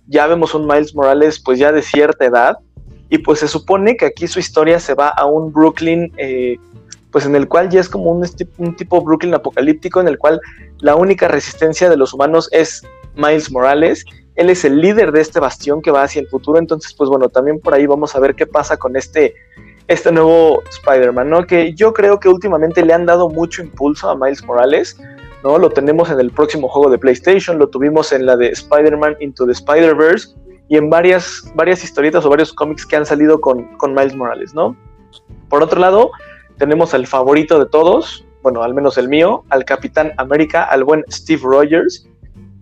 Ya vemos un Miles Morales pues ya de cierta edad. Y pues se supone que aquí su historia se va a un Brooklyn, eh, pues en el cual ya es como un, un tipo Brooklyn apocalíptico, en el cual la única resistencia de los humanos es Miles Morales. Él es el líder de este bastión que va hacia el futuro. Entonces, pues bueno, también por ahí vamos a ver qué pasa con este, este nuevo Spider-Man, ¿no? Que yo creo que últimamente le han dado mucho impulso a Miles Morales. ¿no? Lo tenemos en el próximo juego de PlayStation, lo tuvimos en la de Spider-Man Into the Spider-Verse y en varias, varias historietas o varios cómics que han salido con, con Miles Morales, ¿no? Por otro lado, tenemos al favorito de todos, bueno, al menos el mío, al Capitán América, al buen Steve Rogers,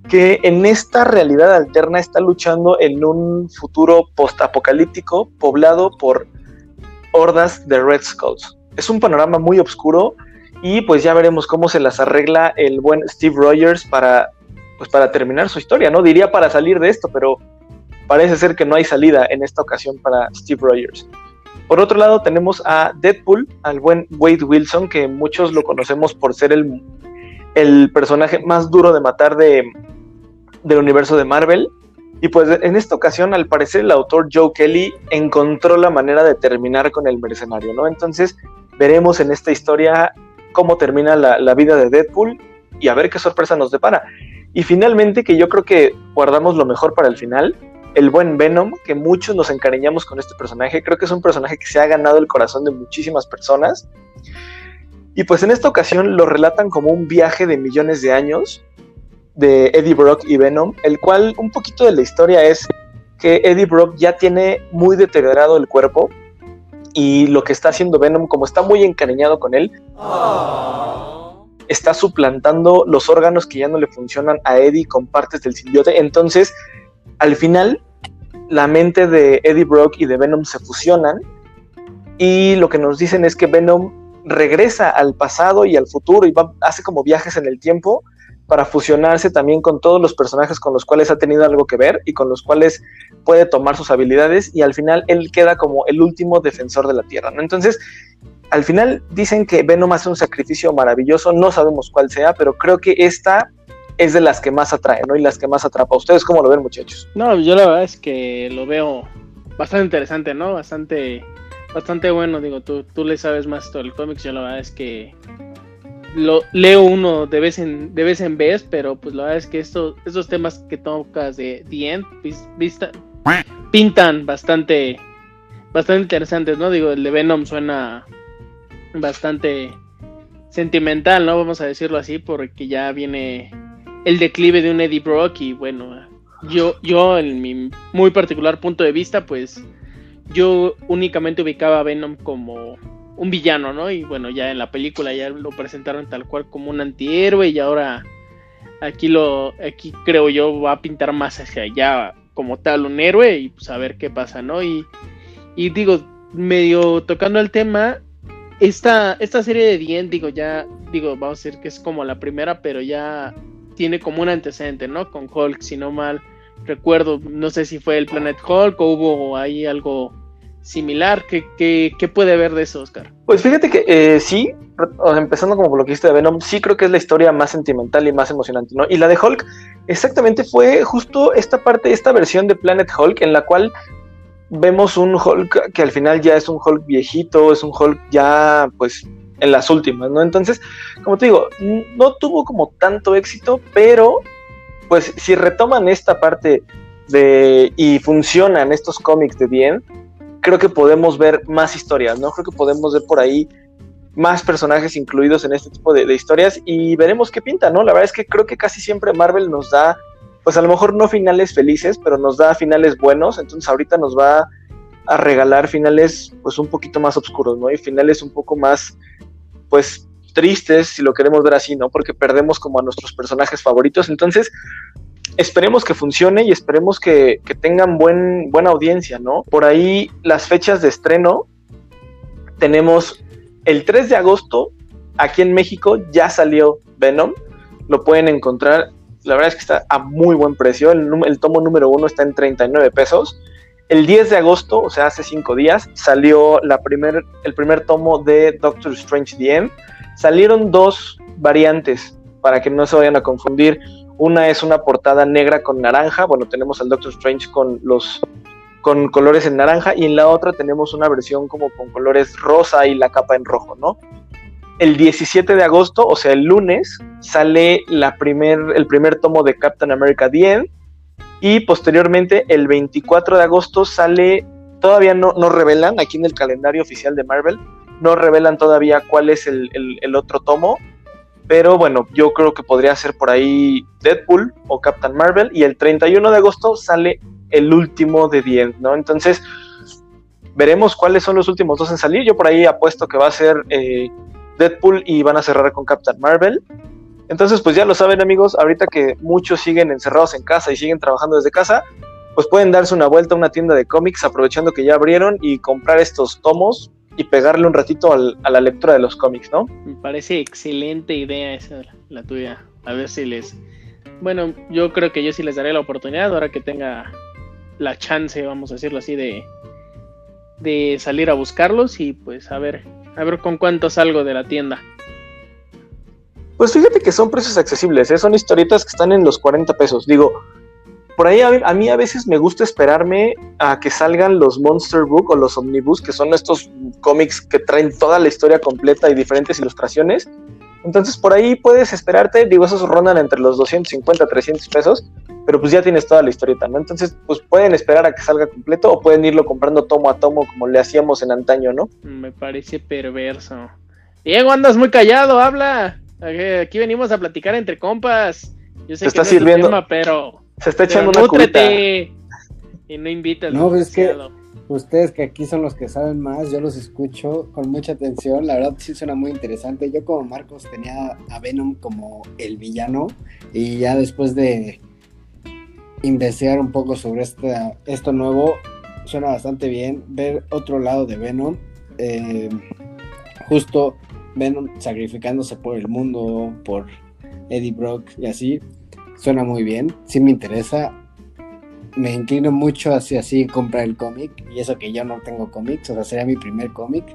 que en esta realidad alterna está luchando en un futuro postapocalíptico poblado por hordas de Red Skulls. Es un panorama muy oscuro y pues ya veremos cómo se las arregla el buen Steve Rogers para, pues para terminar su historia, ¿no? Diría para salir de esto, pero parece ser que no hay salida en esta ocasión para Steve Rogers. Por otro lado, tenemos a Deadpool, al buen Wade Wilson, que muchos lo conocemos por ser el, el personaje más duro de matar de, del universo de Marvel. Y pues en esta ocasión, al parecer, el autor Joe Kelly encontró la manera de terminar con el mercenario, ¿no? Entonces, veremos en esta historia cómo termina la, la vida de Deadpool y a ver qué sorpresa nos depara. Y finalmente, que yo creo que guardamos lo mejor para el final, el buen Venom, que muchos nos encariñamos con este personaje. Creo que es un personaje que se ha ganado el corazón de muchísimas personas. Y pues en esta ocasión lo relatan como un viaje de millones de años de Eddie Brock y Venom, el cual un poquito de la historia es que Eddie Brock ya tiene muy deteriorado el cuerpo y lo que está haciendo Venom, como está muy encariñado con él, está suplantando los órganos que ya no le funcionan a Eddie con partes del simbiote. Entonces, al final, la mente de Eddie Brock y de Venom se fusionan y lo que nos dicen es que Venom regresa al pasado y al futuro y hace como viajes en el tiempo para fusionarse también con todos los personajes con los cuales ha tenido algo que ver y con los cuales puede tomar sus habilidades y al final él queda como el último defensor de la Tierra. Entonces, al final dicen que Venom hace un sacrificio maravilloso, no sabemos cuál sea, pero creo que esta es de las que más atrae, ¿no? Y las que más atrapa. ¿Ustedes cómo lo ven, muchachos? No, yo la verdad es que lo veo bastante interesante, ¿no? Bastante, bastante bueno. Digo, tú, tú le sabes más todo el cómics. Yo la verdad es que lo leo uno de vez en, de vez, en vez, pero pues la verdad es que estos, estos temas que tocas de The End, vista, pintan bastante, bastante interesantes, ¿no? Digo, el de Venom suena bastante sentimental, ¿no? Vamos a decirlo así, porque ya viene el declive de un Eddie Brock y bueno, yo, yo en mi muy particular punto de vista, pues yo únicamente ubicaba a Venom como un villano, ¿no? Y bueno, ya en la película ya lo presentaron tal cual como un antihéroe y ahora aquí lo, aquí creo yo va a pintar más hacia allá como tal un héroe y pues a ver qué pasa, ¿no? Y, y digo, medio tocando el tema, esta, esta serie de Dien, digo, ya, digo, vamos a decir que es como la primera, pero ya tiene como un antecedente, ¿no? Con Hulk, si no mal recuerdo, no sé si fue el Planet Hulk o hubo ahí algo similar. ¿Qué, qué, puede haber de eso, Oscar? Pues fíjate que eh, sí, empezando como por lo que de Venom, sí creo que es la historia más sentimental y más emocionante, ¿no? Y la de Hulk, exactamente fue justo esta parte, esta versión de Planet Hulk en la cual vemos un Hulk que al final ya es un Hulk viejito, es un Hulk ya pues en las últimas, ¿no? Entonces, como te digo, no tuvo como tanto éxito, pero pues si retoman esta parte de y funcionan estos cómics de bien, creo que podemos ver más historias, ¿no? Creo que podemos ver por ahí más personajes incluidos en este tipo de, de, historias y veremos qué pinta, ¿no? La verdad es que creo que casi siempre Marvel nos da, pues a lo mejor no finales felices, pero nos da finales buenos, entonces ahorita nos va a regalar finales pues un poquito más oscuros, ¿no? Y finales un poco más pues tristes, si lo queremos ver así, ¿no? Porque perdemos como a nuestros personajes favoritos. Entonces, esperemos que funcione y esperemos que, tengan buen, buena audiencia, ¿no? Por ahí las fechas de estreno tenemos el 3 de agosto, aquí en México ya salió Venom, lo pueden encontrar, la verdad es que está a muy buen precio, el, el tomo número uno está en 39 pesos. El 10 de agosto, o sea, hace cinco días, salió el primer tomo de Doctor Strange The Salieron dos variantes para que no se vayan a confundir. Una es una portada negra con naranja. Bueno, tenemos al Doctor Strange con los con colores en naranja y en la otra tenemos una versión como con colores rosa y la capa en rojo, ¿no? el 17 de agosto, o sea, el lunes, sale el primer tomo de Captain America The End. Y posteriormente, el 24 de agosto, sale. Todavía no, no revelan aquí en el calendario oficial de Marvel. No revelan todavía cuál es el, otro tomo. Pero bueno, yo creo que podría ser por ahí Deadpool o Captain Marvel. Y el 31 de agosto sale el último de The End, ¿no? Entonces, veremos cuáles son los últimos dos en salir. Yo por ahí apuesto que va a ser eh, Deadpool y van a cerrar con Captain Marvel. Entonces, pues ya lo saben amigos, ahorita que muchos siguen encerrados en casa y siguen trabajando desde casa, pues pueden darse una vuelta a una tienda de cómics aprovechando que ya abrieron y comprar estos tomos y pegarle un ratito a la lectura de los cómics, ¿no? Me parece excelente idea esa, la tuya. A ver si les... Bueno, yo creo que yo sí les daré la oportunidad ahora que tenga la chance, vamos a decirlo así, de, de salir a buscarlos y pues a ver, a ver con cuánto salgo de la tienda. Pues fíjate que son precios accesibles, ¿eh? son historietas que están en los 40 pesos. Digo, por ahí a, mí a veces me gusta esperarme a que salgan los Monster Book o los Omnibus, que son estos cómics que traen toda la historia completa y diferentes ilustraciones. Entonces por ahí puedes esperarte, digo, esos rondan entre los 250, 300 pesos, pero pues ya tienes toda la historieta, ¿no? Entonces, pues pueden esperar a que salga completo o pueden irlo comprando tomo a tomo como le hacíamos en antaño, ¿no? Me parece perverso. Diego, andas muy callado, habla. Aquí venimos a platicar entre compas. Yo sé que está no sirviendo, tema, pero se está echando una cubita. Y no invitas. No, pues es que ustedes que aquí son los que saben más, yo los escucho con mucha atención. La verdad sí suena muy interesante. Yo como Marcos tenía a Venom como el villano y ya después de investigar un poco sobre este, esto nuevo. Suena bastante bien. Ver otro lado de Venom. Eh, justo Venom sacrificándose por el mundo, por Eddie Brock y así. Suena muy bien. Sí me interesa. Me inclino mucho hacia así comprar el cómic. Y eso que yo no tengo cómics. O sea, sería mi primer cómic.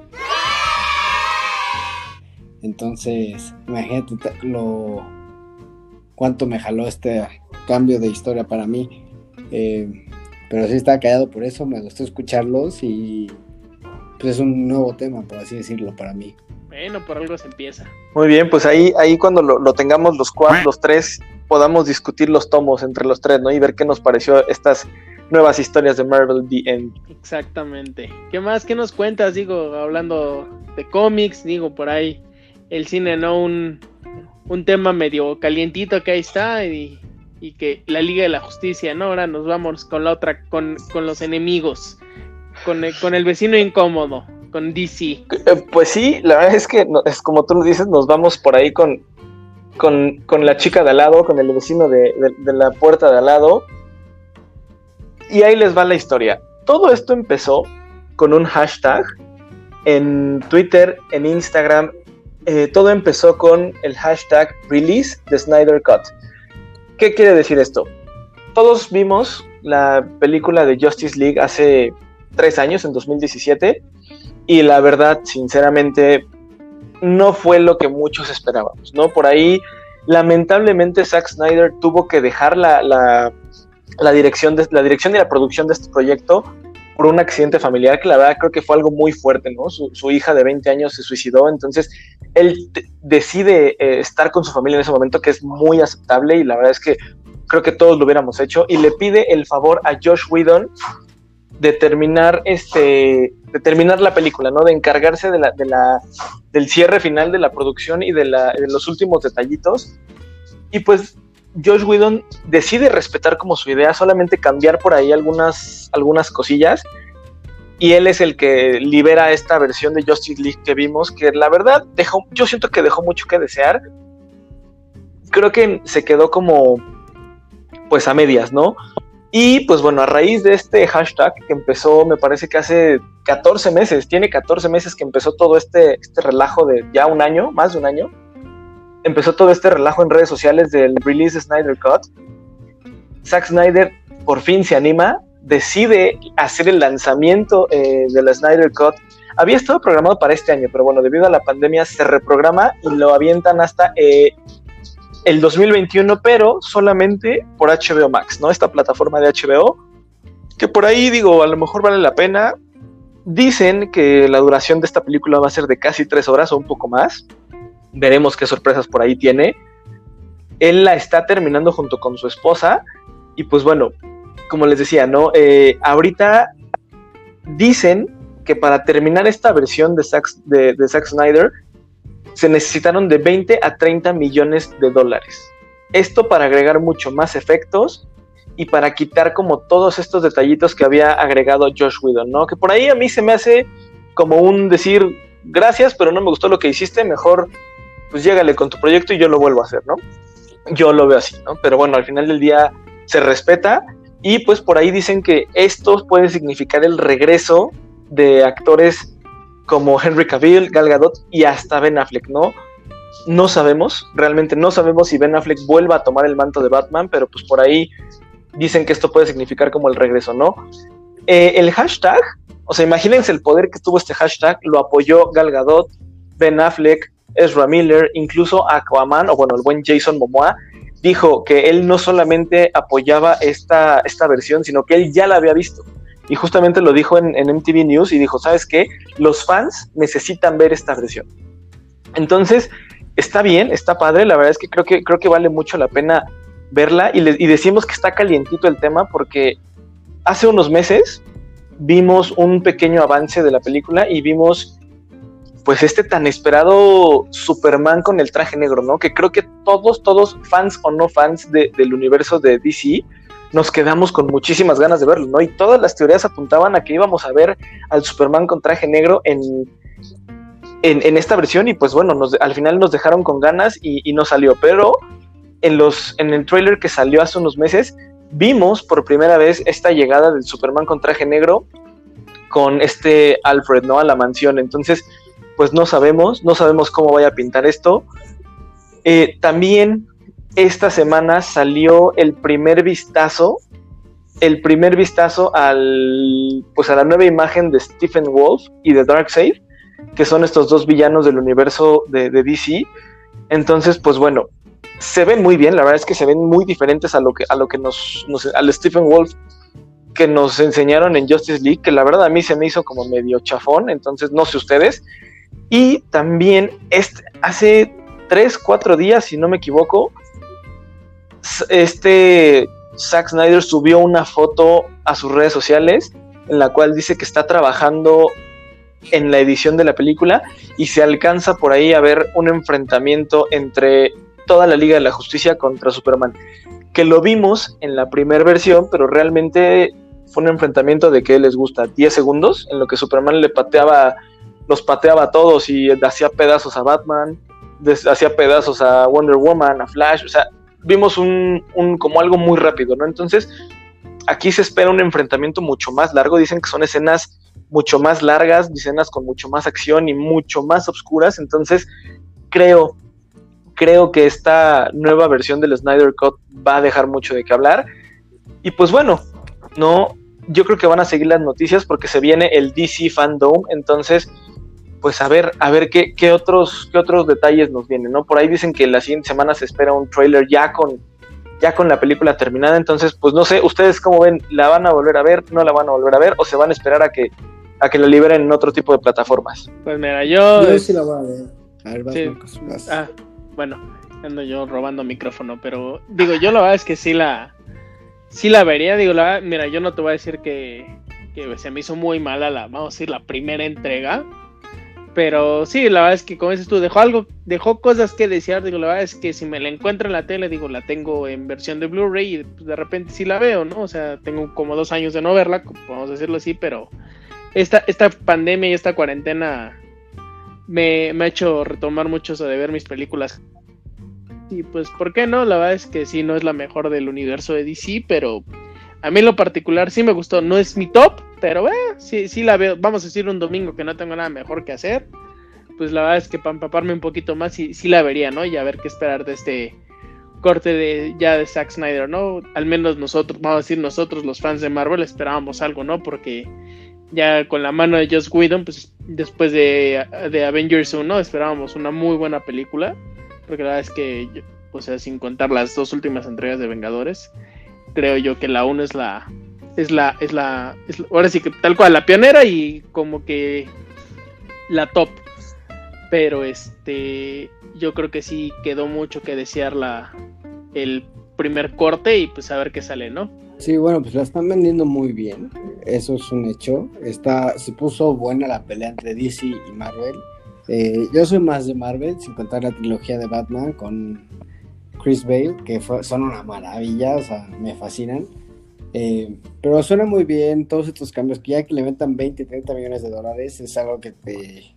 Entonces, imagínate lo cuánto me jaló este cambio de historia para mí. Eh, pero sí estaba callado por eso, me gustó escucharlos y pues es un nuevo tema, por así decirlo, para mí. Bueno, por algo se empieza. Muy bien, pues ahí, ahí cuando lo, tengamos los cuatro, los tres, podamos discutir los tomos entre los tres, ¿no? Y ver qué nos pareció estas nuevas historias de Marvel The End. Exactamente. ¿Qué más? ¿Qué nos cuentas? Digo, hablando de cómics, digo, por ahí el cine, ¿no? Un, un tema medio calientito que ahí está y, que la Liga de la Justicia, ¿no? Ahora nos vamos con la otra, con, los enemigos, con el, con el vecino incómodo, con DC. Pues sí, la verdad es que es como tú lo dices, nos vamos por ahí con, con, la chica de al lado, con el vecino de, de la puerta de al lado. Y ahí les va la historia. Todo esto empezó con un hashtag en Twitter, en Instagram, eh, todo empezó con el hashtag release the Snyder Cut. ¿Qué quiere decir esto? Todos vimos la película de Justice League hace tres años, en 2017, y la verdad, sinceramente, no fue lo que muchos esperábamos, ¿no? Por ahí, lamentablemente, Zack Snyder tuvo que dejar la, la, dirección, de, la dirección y la producción de este proyecto por un accidente familiar que la verdad creo que fue algo muy fuerte, ¿no? Su, hija de 20 años se suicidó, entonces él decide eh, estar con su familia en ese momento, que es muy aceptable y la verdad es que creo que todos lo hubiéramos hecho, y le pide el favor a Josh Whedon de terminar este de terminar la película, ¿no? De encargarse de la, de la, del cierre final de la producción y de, la, de los últimos detallitos. Y pues Josh Whedon decide respetar como su idea, solamente cambiar por ahí algunas, algunas cosillas. Y él es el que libera esta versión de Justice League que vimos, que la verdad dejó, yo siento que dejó mucho que desear. Creo que se quedó como, pues a medias, ¿no? Y pues bueno, a raíz de este hashtag que empezó, me parece que hace 14 meses, tiene 14 meses que empezó todo este, este relajo de ya un año, más de un año empezó todo este relajo en redes sociales del release Snyder Cut. Zack Snyder por fin se anima, decide hacer el lanzamiento eh, de la Snyder Cut. Había estado programado para este año, pero bueno, debido a la pandemia se reprograma y lo avientan hasta eh, el 2021, pero solamente por HBO Max, ¿no? Esta plataforma de HBO, que por ahí digo, a lo mejor vale la pena. Dicen que la duración de esta película va a ser de casi tres horas o un poco más veremos qué sorpresas por ahí tiene. Él la está terminando junto con su esposa y pues bueno, como les decía, ¿no? Eh, ahorita dicen que para terminar esta versión de Zack, de, de Zack Snyder se necesitaron de 20 a 30 millones de dólares. Esto para agregar mucho más efectos y para quitar como todos estos detallitos que había agregado Josh Whedon, ¿no? Que por ahí a mí se me hace como un decir, gracias, pero no me gustó lo que hiciste, mejor pues llégale con tu proyecto y yo lo vuelvo a hacer, ¿no? Yo lo veo así, ¿no? Pero bueno, al final del día se respeta y pues por ahí dicen que esto puede significar el regreso de actores como Henry Cavill, Gal Gadot y hasta Ben Affleck, ¿no? No sabemos, realmente no sabemos si Ben Affleck vuelva a tomar el manto de Batman, pero pues por ahí dicen que esto puede significar como el regreso, ¿no? Eh, el hashtag, o sea, imagínense el poder que tuvo este hashtag, lo apoyó Gal Gadot, Ben Affleck, Ezra Miller, incluso Aquaman, o bueno, el buen Jason Momoa, dijo que él no solamente apoyaba esta, esta versión, sino que él ya la había visto. Y justamente lo dijo en, MTV News y dijo, ¿sabes qué? Los fans necesitan ver esta versión. Entonces, está bien, está padre, la verdad es que creo que, creo que vale mucho la pena verla y, y decimos que está calientito el tema porque hace unos meses vimos un pequeño avance de la película y vimos pues este tan esperado Superman con el traje negro, ¿no? Que creo que todos, todos, fans o no fans de, del universo de DC, nos quedamos con muchísimas ganas de verlo, ¿no? Y todas las teorías apuntaban a que íbamos a ver al Superman con traje negro en, en, esta versión y pues bueno, al final nos dejaron con ganas y, y no salió, pero en, los, en el trailer que salió hace unos meses, vimos por primera vez esta llegada del Superman con traje negro con este Alfred, ¿no? A la mansión. Entonces, pues no sabemos, no sabemos cómo vaya a pintar esto. Eh, también esta semana salió el primer vistazo, el primer vistazo al, pues a la nueva imagen de Stephen Wolf y de Darkseid, que son estos dos villanos del universo de, DC. Entonces, pues bueno, se ven muy bien, la verdad es que se ven muy diferentes a lo que, a lo que nos, al Stephen Wolf que nos enseñaron en Justice League, que la verdad a mí se me hizo como medio chafón, entonces no sé ustedes, y también este, hace tres, cuatro días, si no me equivoco, este Zack Snyder subió una foto a sus redes sociales en la cual dice que está trabajando en la edición de la película y se alcanza por ahí a ver un enfrentamiento entre toda la Liga de la Justicia contra Superman. Que lo vimos en la primera versión, pero realmente fue un enfrentamiento de que les gusta 10 segundos, en lo que Superman le pateaba los pateaba a todos y hacía pedazos a Batman, hacía pedazos a Wonder Woman, a Flash, o sea, vimos un, un, como algo muy rápido, ¿no? Entonces, aquí se espera un enfrentamiento mucho más largo, dicen que son escenas mucho más largas, escenas con mucho más acción y mucho más oscuras, entonces creo, creo que esta nueva versión del Snyder Cut va a dejar mucho de qué hablar. Y pues bueno, no, yo creo que van a seguir las noticias porque se viene el DC Fandom, entonces pues a ver, a ver qué, qué, otros, qué otros detalles nos vienen, ¿no? Por ahí dicen que la siguiente semana se espera un trailer ya con, ya con la película terminada, entonces, pues no sé, ustedes cómo ven, ¿la van a volver a ver, no la van a volver a ver, o se van a esperar a que, a que la liberen en otro tipo de plataformas? Pues mira, yo... Yo sí la voy a ver. A ver, vas, Sí. Marcos, vas. Ah, bueno, ando yo robando micrófono, pero digo, yo la verdad es que sí la, sí la vería, digo, la, verdad, mira, yo no te voy a decir que, que se me hizo muy mala la, vamos a decir, la primera entrega, pero sí, la verdad es que como dices tú, dejó algo, dejó cosas que desear, digo, la verdad es que si me la encuentro en la tele, digo, la tengo en versión de Blu-ray y pues, de repente sí la veo, ¿no? O sea, tengo como dos años de no verla, a decirlo así, pero esta, esta pandemia y esta cuarentena me, me ha hecho retomar mucho eso de ver mis películas. Y pues, ¿por qué no? La verdad es que sí, no es la mejor del universo de DC, pero a mí lo particular sí me gustó. No es mi top, pero eh, sí, sí la veo. Vamos a decir un domingo que no tengo nada mejor que hacer. Pues la verdad es que para empaparme un poquito más, sí, sí la vería, ¿no? Y a ver qué esperar de este corte de ya de Zack Snyder, ¿no? Al menos nosotros, vamos a decir nosotros los fans de Marvel esperábamos algo, ¿no? Porque ya con la mano de Joss Whedon, pues después de, de Avengers 1 esperábamos una muy buena película, porque la verdad es que, o sea, sin contar las dos últimas entregas de Vengadores, creo yo que la 1 es la, es la, es la, es, ahora sí que tal cual, la pionera y como que la top. pero este yo creo que sí quedó mucho que desear la el primer corte y pues a ver qué sale, ¿no? Sí, bueno, pues la están vendiendo muy bien, eso es un hecho. Está, se puso buena la pelea entre DC y Marvel. Eh, yo soy más de Marvel, sin contar la trilogía de Batman con Chris Bale, que son una maravilla, o sea, me fascinan. Eh, pero suena muy bien todos estos cambios, que ya que le metan 20, 30 millones de dólares, es algo que te,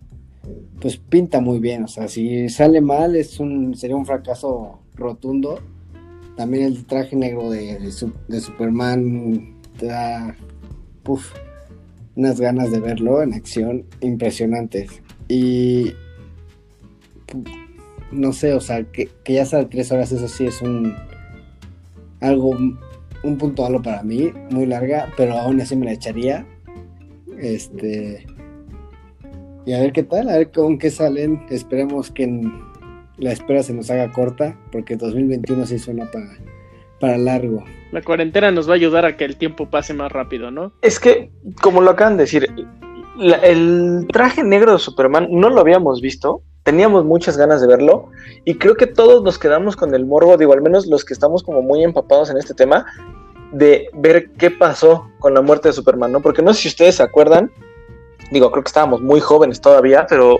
pues pinta muy bien, o sea, si sale mal es un, sería un fracaso rotundo. También el traje negro de, de, Superman te da unas ganas de verlo en acción impresionantes. Y no sé, o sea, que, ya sea tres horas, eso sí es un algo, un punto malo para mí, muy larga, pero aún así me la echaría. Este. Y a ver qué tal, a ver con qué salen. Esperemos que la espera se nos haga corta, porque 2021 sí suena para, para largo. La cuarentena nos va a ayudar a que el tiempo pase más rápido, ¿no? Es que, como lo acaban de decir, el traje negro de Superman no lo habíamos visto, teníamos muchas ganas de verlo y creo que todos nos quedamos con el morbo, digo, al menos los que estamos como muy empapados en este tema, de ver qué pasó con la muerte de Superman, ¿no? Porque no sé si ustedes se acuerdan, digo, creo que estábamos muy jóvenes todavía, pero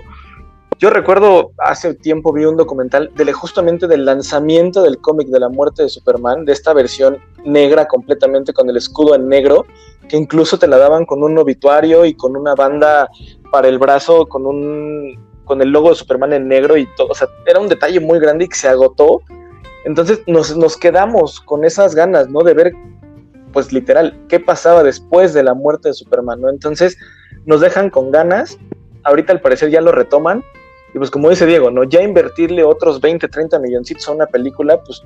yo recuerdo hace tiempo vi un documental de justamente del lanzamiento del cómic de la muerte de Superman, de esta versión negra completamente con el escudo en negro, que incluso te la daban con un obituario y con una banda para el brazo, con un con el logo de Superman en negro y todo, o sea, era un detalle muy grande y que se agotó. Entonces nos, nos quedamos con esas ganas, ¿no? De ver, pues literal, qué pasaba después de la muerte de Superman, ¿no? Entonces nos dejan con ganas, ahorita al parecer ya lo retoman, y pues como dice Diego, ¿no? Ya invertirle otros 20, 30 milloncitos a una película, pues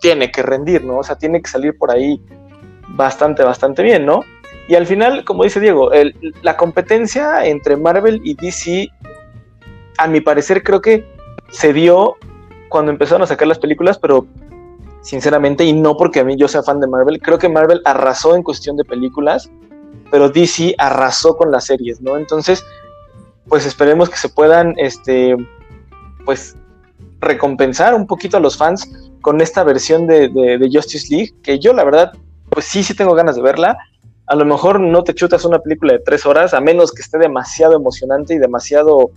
tiene que rendir, ¿no? O sea, tiene que salir por ahí bastante, bastante bien, ¿no? Y al final, como dice Diego, la competencia entre Marvel y DC, a mi parecer, creo que se dio cuando empezaron a sacar las películas, pero sinceramente, y no porque a mí yo sea fan de Marvel, creo que Marvel arrasó en cuestión de películas, pero DC arrasó con las series, ¿no? Entonces, pues esperemos que se puedan, este, pues, recompensar un poquito a los fans con esta versión de, Justice League, que yo la verdad, pues sí, sí tengo ganas de verla. A lo mejor no te chutas una película de tres horas, a menos que esté demasiado emocionante y demasiado,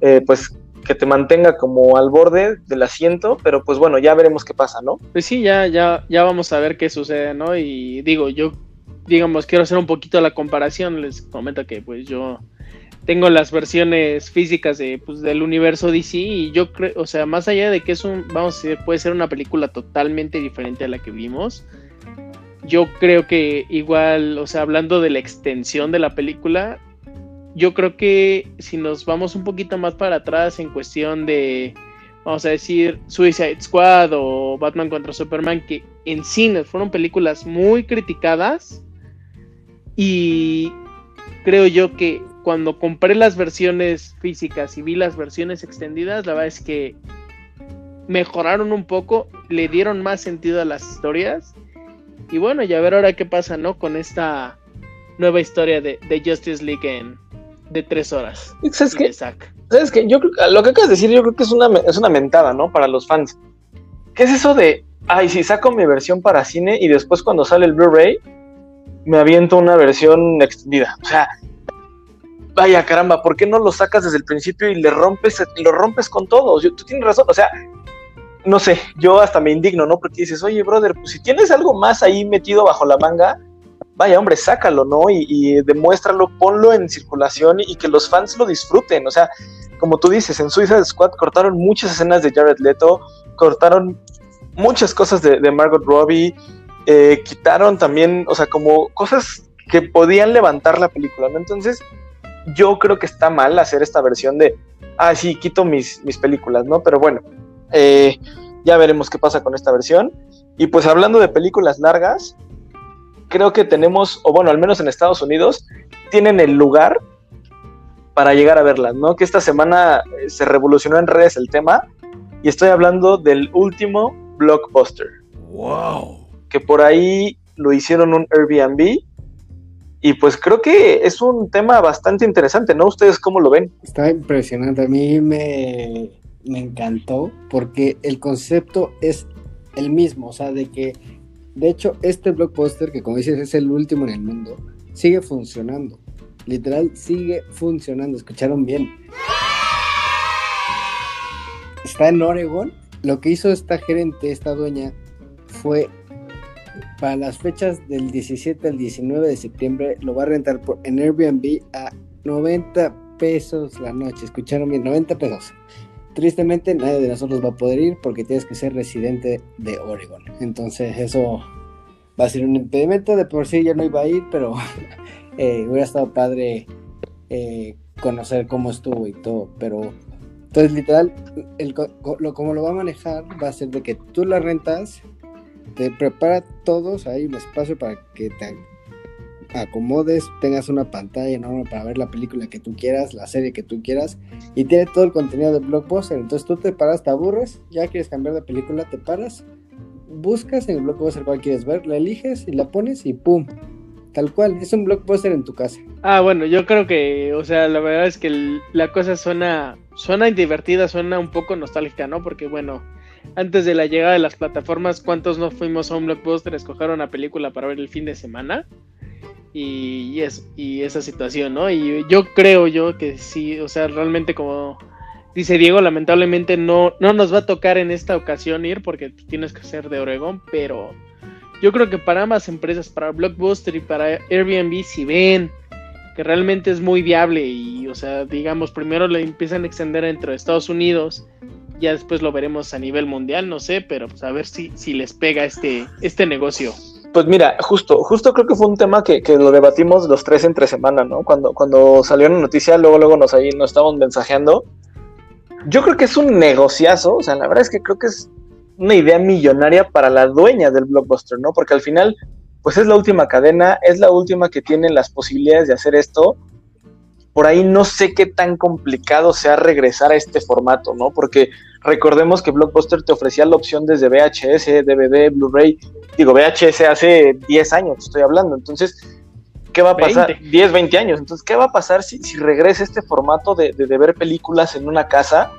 eh, pues, que te mantenga como al borde del asiento, pero pues bueno, ya veremos qué pasa, ¿no? Pues sí, ya, ya, ya vamos a ver qué sucede, ¿no? Y digo, yo, digamos, quiero hacer un poquito la comparación, les comento que pues yo tengo las versiones físicas de, pues, del universo DC y yo creo, o sea, más allá de que es un, vamos a decir, puede ser una película totalmente diferente a la que vimos, yo creo que igual, o sea, hablando de la extensión de la película, yo creo que si nos vamos un poquito más para atrás en cuestión de, vamos a decir, Suicide Squad o Batman contra Superman, que en cines fueron películas muy criticadas y creo yo que cuando compré las versiones físicas y vi las versiones extendidas, la verdad es que mejoraron un poco, le dieron más sentido a las historias. Y bueno, ya ver ahora qué pasa, ¿no? Con esta nueva historia de, Justice League en, de tres horas. ¿Sabes qué? ¿Sabes qué? Yo creo, lo que acabas de decir, yo creo que es una, es una mentada, ¿no? Para los fans. ¿Qué es eso de, ay, si saco mi versión para cine y después cuando sale el Blu-ray, me aviento una versión extendida? O sea, vaya caramba, ¿por qué no lo sacas desde el principio y le rompes, lo rompes con todo? tú tienes razón, o sea, no sé, yo hasta me indigno, ¿no? Porque dices, oye, brother, pues si tienes algo más ahí metido bajo la manga, vaya, hombre, sácalo, ¿no? Y, demuéstralo, ponlo en circulación y, que los fans lo disfruten, o sea, como tú dices, en Suicide Squad cortaron muchas escenas de Jared Leto, cortaron muchas cosas de, Margot Robbie, eh, quitaron también, o sea, como cosas que podían levantar la película, ¿no? Entonces, yo creo que está mal hacer esta versión de, ah, sí, quito mis, películas, ¿no? Pero bueno, eh, ya veremos qué pasa con esta versión. Y pues hablando de películas largas, creo que tenemos, o bueno, al menos en Estados Unidos, tienen el lugar para llegar a verlas, ¿no? Que esta semana eh, se revolucionó en redes el tema y estoy hablando del último blockbuster. ¡Wow! Que por ahí lo hicieron un Airbnb Y pues creo que es un tema bastante interesante, ¿no? ¿Ustedes cómo lo ven? Está impresionante. A mí me, me encantó porque el concepto es el mismo, o sea, de que, de hecho, este blockbuster, que como dices es el último en el mundo, sigue funcionando. Literal, sigue funcionando. ¿Escucharon bien? Está en Oregon. Lo que hizo esta gerente, esta dueña, fue para las fechas del 17 al 19 de septiembre, lo va a rentar por, en Airbnb a 90 pesos la noche. ¿Escucharon bien? 90 pesos. Tristemente nadie de nosotros va a poder ir porque tienes que ser residente de Oregon. Entonces eso va a ser un impedimento. De por sí ya no iba a ir, pero <laughs> eh, hubiera estado padre eh, conocer cómo estuvo y todo. Pero entonces literal, el, lo, como lo va a manejar va a ser de que tú la rentas, te prepara todos, hay un espacio para que te acomodes, tengas una pantalla enorme para ver la película que tú quieras, la serie que tú quieras, y tiene todo el contenido de Blockbuster. Entonces tú te paras, te aburres, ya quieres cambiar de película, te paras, buscas en el Blockbuster cuál quieres ver, la eliges y la pones y ¡pum! Tal cual, es un blockbuster en tu casa. Ah, bueno, yo creo que, o sea, la verdad es que la cosa suena, suena divertida, suena un poco nostálgica, ¿no? Porque, bueno, antes de la llegada de las plataformas, ¿cuántos no fuimos a un blockbuster a escoger una película para ver el fin de semana? Y, es, y esa situación, ¿no? Y yo creo yo que sí, o sea, realmente como dice Diego, lamentablemente no, no nos va a tocar en esta ocasión ir porque tienes que ser de Oregón, pero yo creo que para ambas empresas, para Blockbuster y para Airbnb, si ven que realmente es muy viable y, o sea, digamos, primero le empiezan a extender entre Estados Unidos, ya después lo veremos a nivel mundial, no sé, pero pues a ver si, si les pega este, este negocio. Pues mira, justo, justo creo que fue un tema que, que, lo debatimos los tres entre semana, ¿no? Cuando, cuando salió la noticia, luego, luego nos ahí nos estábamos mensajeando. Yo creo que es un negociazo, o sea, la verdad es que creo que es una idea millonaria para la dueña del blockbuster, ¿no? Porque al final, pues es la última cadena, es la última que tiene las posibilidades de hacer esto. Por ahí no sé qué tan complicado sea regresar a este formato, ¿no? Porque recordemos que Blockbuster te ofrecía la opción desde VHS, DVD, Blu-ray digo, VHS hace 10 años, estoy hablando, entonces, ¿qué va a pasar? 10, 20 años, entonces, ¿qué va a pasar si, si regresa este formato de, de, ver películas en una casa?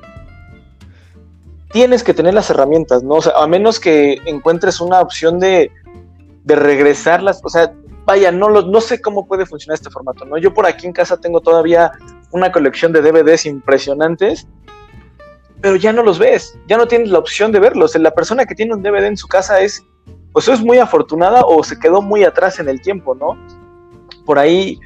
Tienes que tener las herramientas, ¿no? O sea, a menos que encuentres una opción de, de regresarlas, o sea, vaya, no, lo, no sé cómo puede funcionar este formato, ¿no? Yo por aquí en casa tengo todavía una colección de DVDs impresionantes, pero ya no los ves, ya no tienes la opción de verlos. La persona que tiene un DVD en su casa es pues es muy afortunada o se quedó muy atrás en el tiempo, ¿no? Por ahí,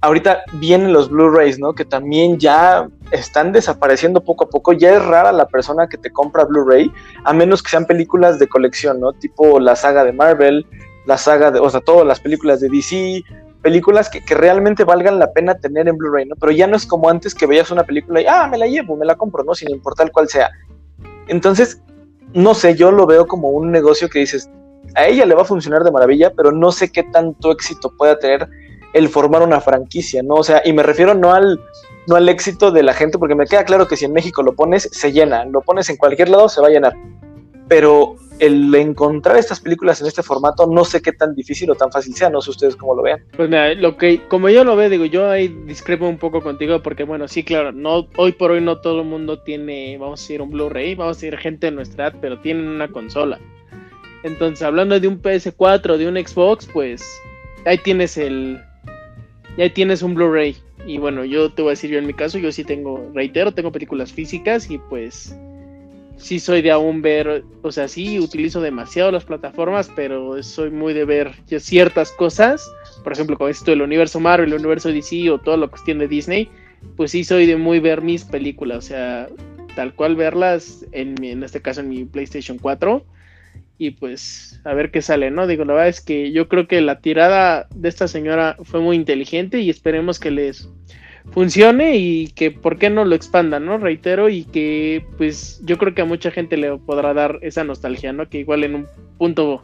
ahorita vienen los Blu-rays, ¿no? Que también ya están desapareciendo poco a poco. Ya es rara la persona que te compra Blu-ray, a menos que sean películas de colección, ¿no? Tipo la saga de Marvel, la saga de, o sea, todas las películas de DC, películas que, que, realmente valgan la pena tener en Blu-ray, ¿no? Pero ya no es como antes que veías una película y, ah, me la llevo, me la compro, ¿no? Sin importar cuál sea. Entonces, no sé, yo lo veo como un negocio que dices, a ella le va a funcionar de maravilla, pero no sé qué tanto éxito pueda tener el formar una franquicia, ¿no? O sea, y me refiero no al, no al éxito de la gente, porque me queda claro que si en México lo pones, se llena, lo pones en cualquier lado, se va a llenar. Pero el encontrar estas películas en este formato, no sé qué tan difícil o tan fácil sea, no sé ustedes cómo lo vean. Pues mira, lo que, como yo lo veo, digo, yo ahí discrepo un poco contigo, porque bueno, sí, claro, no, hoy por hoy no todo el mundo tiene, vamos a decir, un Blu-ray, vamos a decir, gente de nuestra edad, pero tienen una consola. Entonces, hablando de un PS4, de un Xbox, pues ahí tienes el. Ahí tienes un Blu-ray. Y bueno, yo te voy a decir yo en mi caso, yo sí tengo, reitero, tengo películas físicas y pues sí soy de aún ver, o sea, sí utilizo demasiado las plataformas, pero soy muy de ver ciertas cosas. Por ejemplo, con esto del universo Marvel, el universo DC o todo lo que tiene Disney, pues sí soy de muy ver mis películas, o sea, tal cual verlas, en, en este caso en mi PlayStation 4 y pues a ver qué sale, ¿no? Digo, la verdad es que yo creo que la tirada de esta señora fue muy inteligente y esperemos que les funcione y que por qué no lo expandan, ¿no? Reitero y que pues yo creo que a mucha gente le podrá dar esa nostalgia, ¿no? Que igual en un punto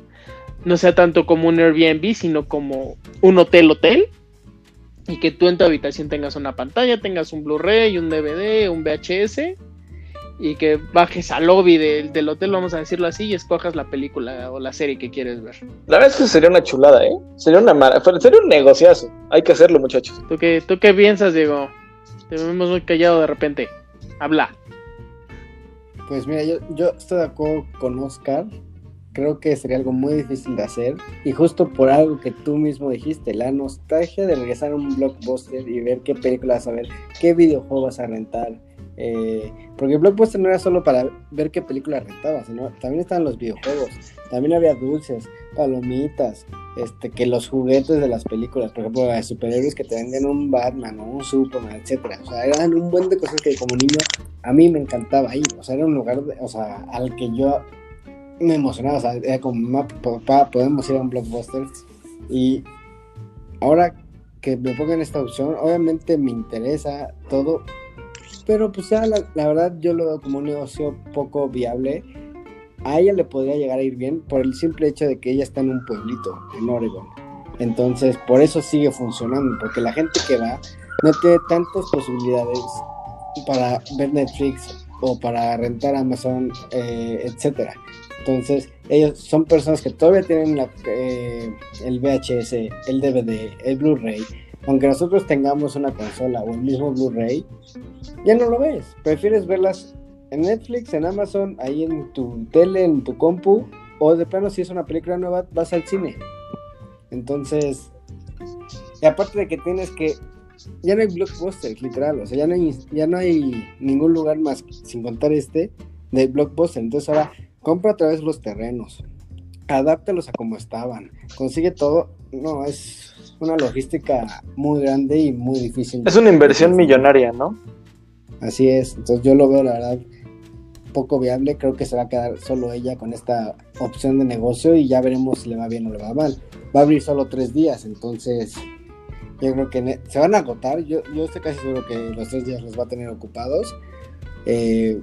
no sea tanto como un Airbnb, sino como un hotel hotel y que tú en tu habitación tengas una pantalla, tengas un Blu-ray, un DVD, un VHS y que bajes al lobby del, del hotel, vamos a decirlo así, y escojas la película o la serie que quieres ver. La verdad es que sería una chulada, ¿eh? Sería una mara- sería un negociazo. Hay que hacerlo, muchachos. ¿Tú qué, ¿Tú qué piensas, Diego? Te vemos muy callado de repente. Habla. Pues mira, yo, yo estoy de acuerdo con Oscar. Creo que sería algo muy difícil de hacer. Y justo por algo que tú mismo dijiste, la nostalgia de regresar a un blockbuster y ver qué películas vas a ver, qué videojuego vas a rentar. Eh, porque el blockbuster no era solo para ver qué película rentabas, sino también estaban los videojuegos. También había dulces, palomitas, este, que los juguetes de las películas, por ejemplo, de superhéroes que te vendían un Batman o un Superman, etcétera. O sea, eran un buen de cosas que como niño a mí me encantaba ir. O sea, era un lugar, o sea, al que yo me emocionaba. O sea, era como, "Ma, papá, podemos ir a un blockbuster. Y ahora que me pongan esta opción, obviamente me interesa todo. Pero pues la verdad yo lo veo como un negocio poco viable. A ella le podría llegar a ir bien por el simple hecho de que ella está en un pueblito, en Oregon. Entonces, por eso sigue funcionando, porque la gente que va no tiene tantas posibilidades para ver Netflix o para rentar Amazon, eh, etcétera. Entonces, ellos son personas que todavía tienen la, eh, el VHS, el DVD, el Blu-ray. Aunque nosotros tengamos una consola o el mismo Blu-ray, ya no lo ves. Prefieres verlas en Netflix, en Amazon, ahí en tu tele, en tu compu, o de plano si es una película nueva, vas al cine. Entonces, y aparte de que tienes que ya no hay blockbusters, literal, o sea, ya no hay, ya no hay ningún lugar más, sin contar este, de blockbuster. Entonces ahora compra otra vez los terrenos, adáptalos a como estaban, consigue todo. No, es una logística muy grande y muy difícil. Es una inversión millonaria, ¿no? Así es, entonces yo lo veo la verdad poco viable, creo que se va a quedar solo ella con esta opción de negocio y ya veremos si le va bien o le va mal. Va a abrir solo tres días, entonces yo creo que se van a agotar, yo, yo estoy casi seguro que los tres días los va a tener ocupados, eh,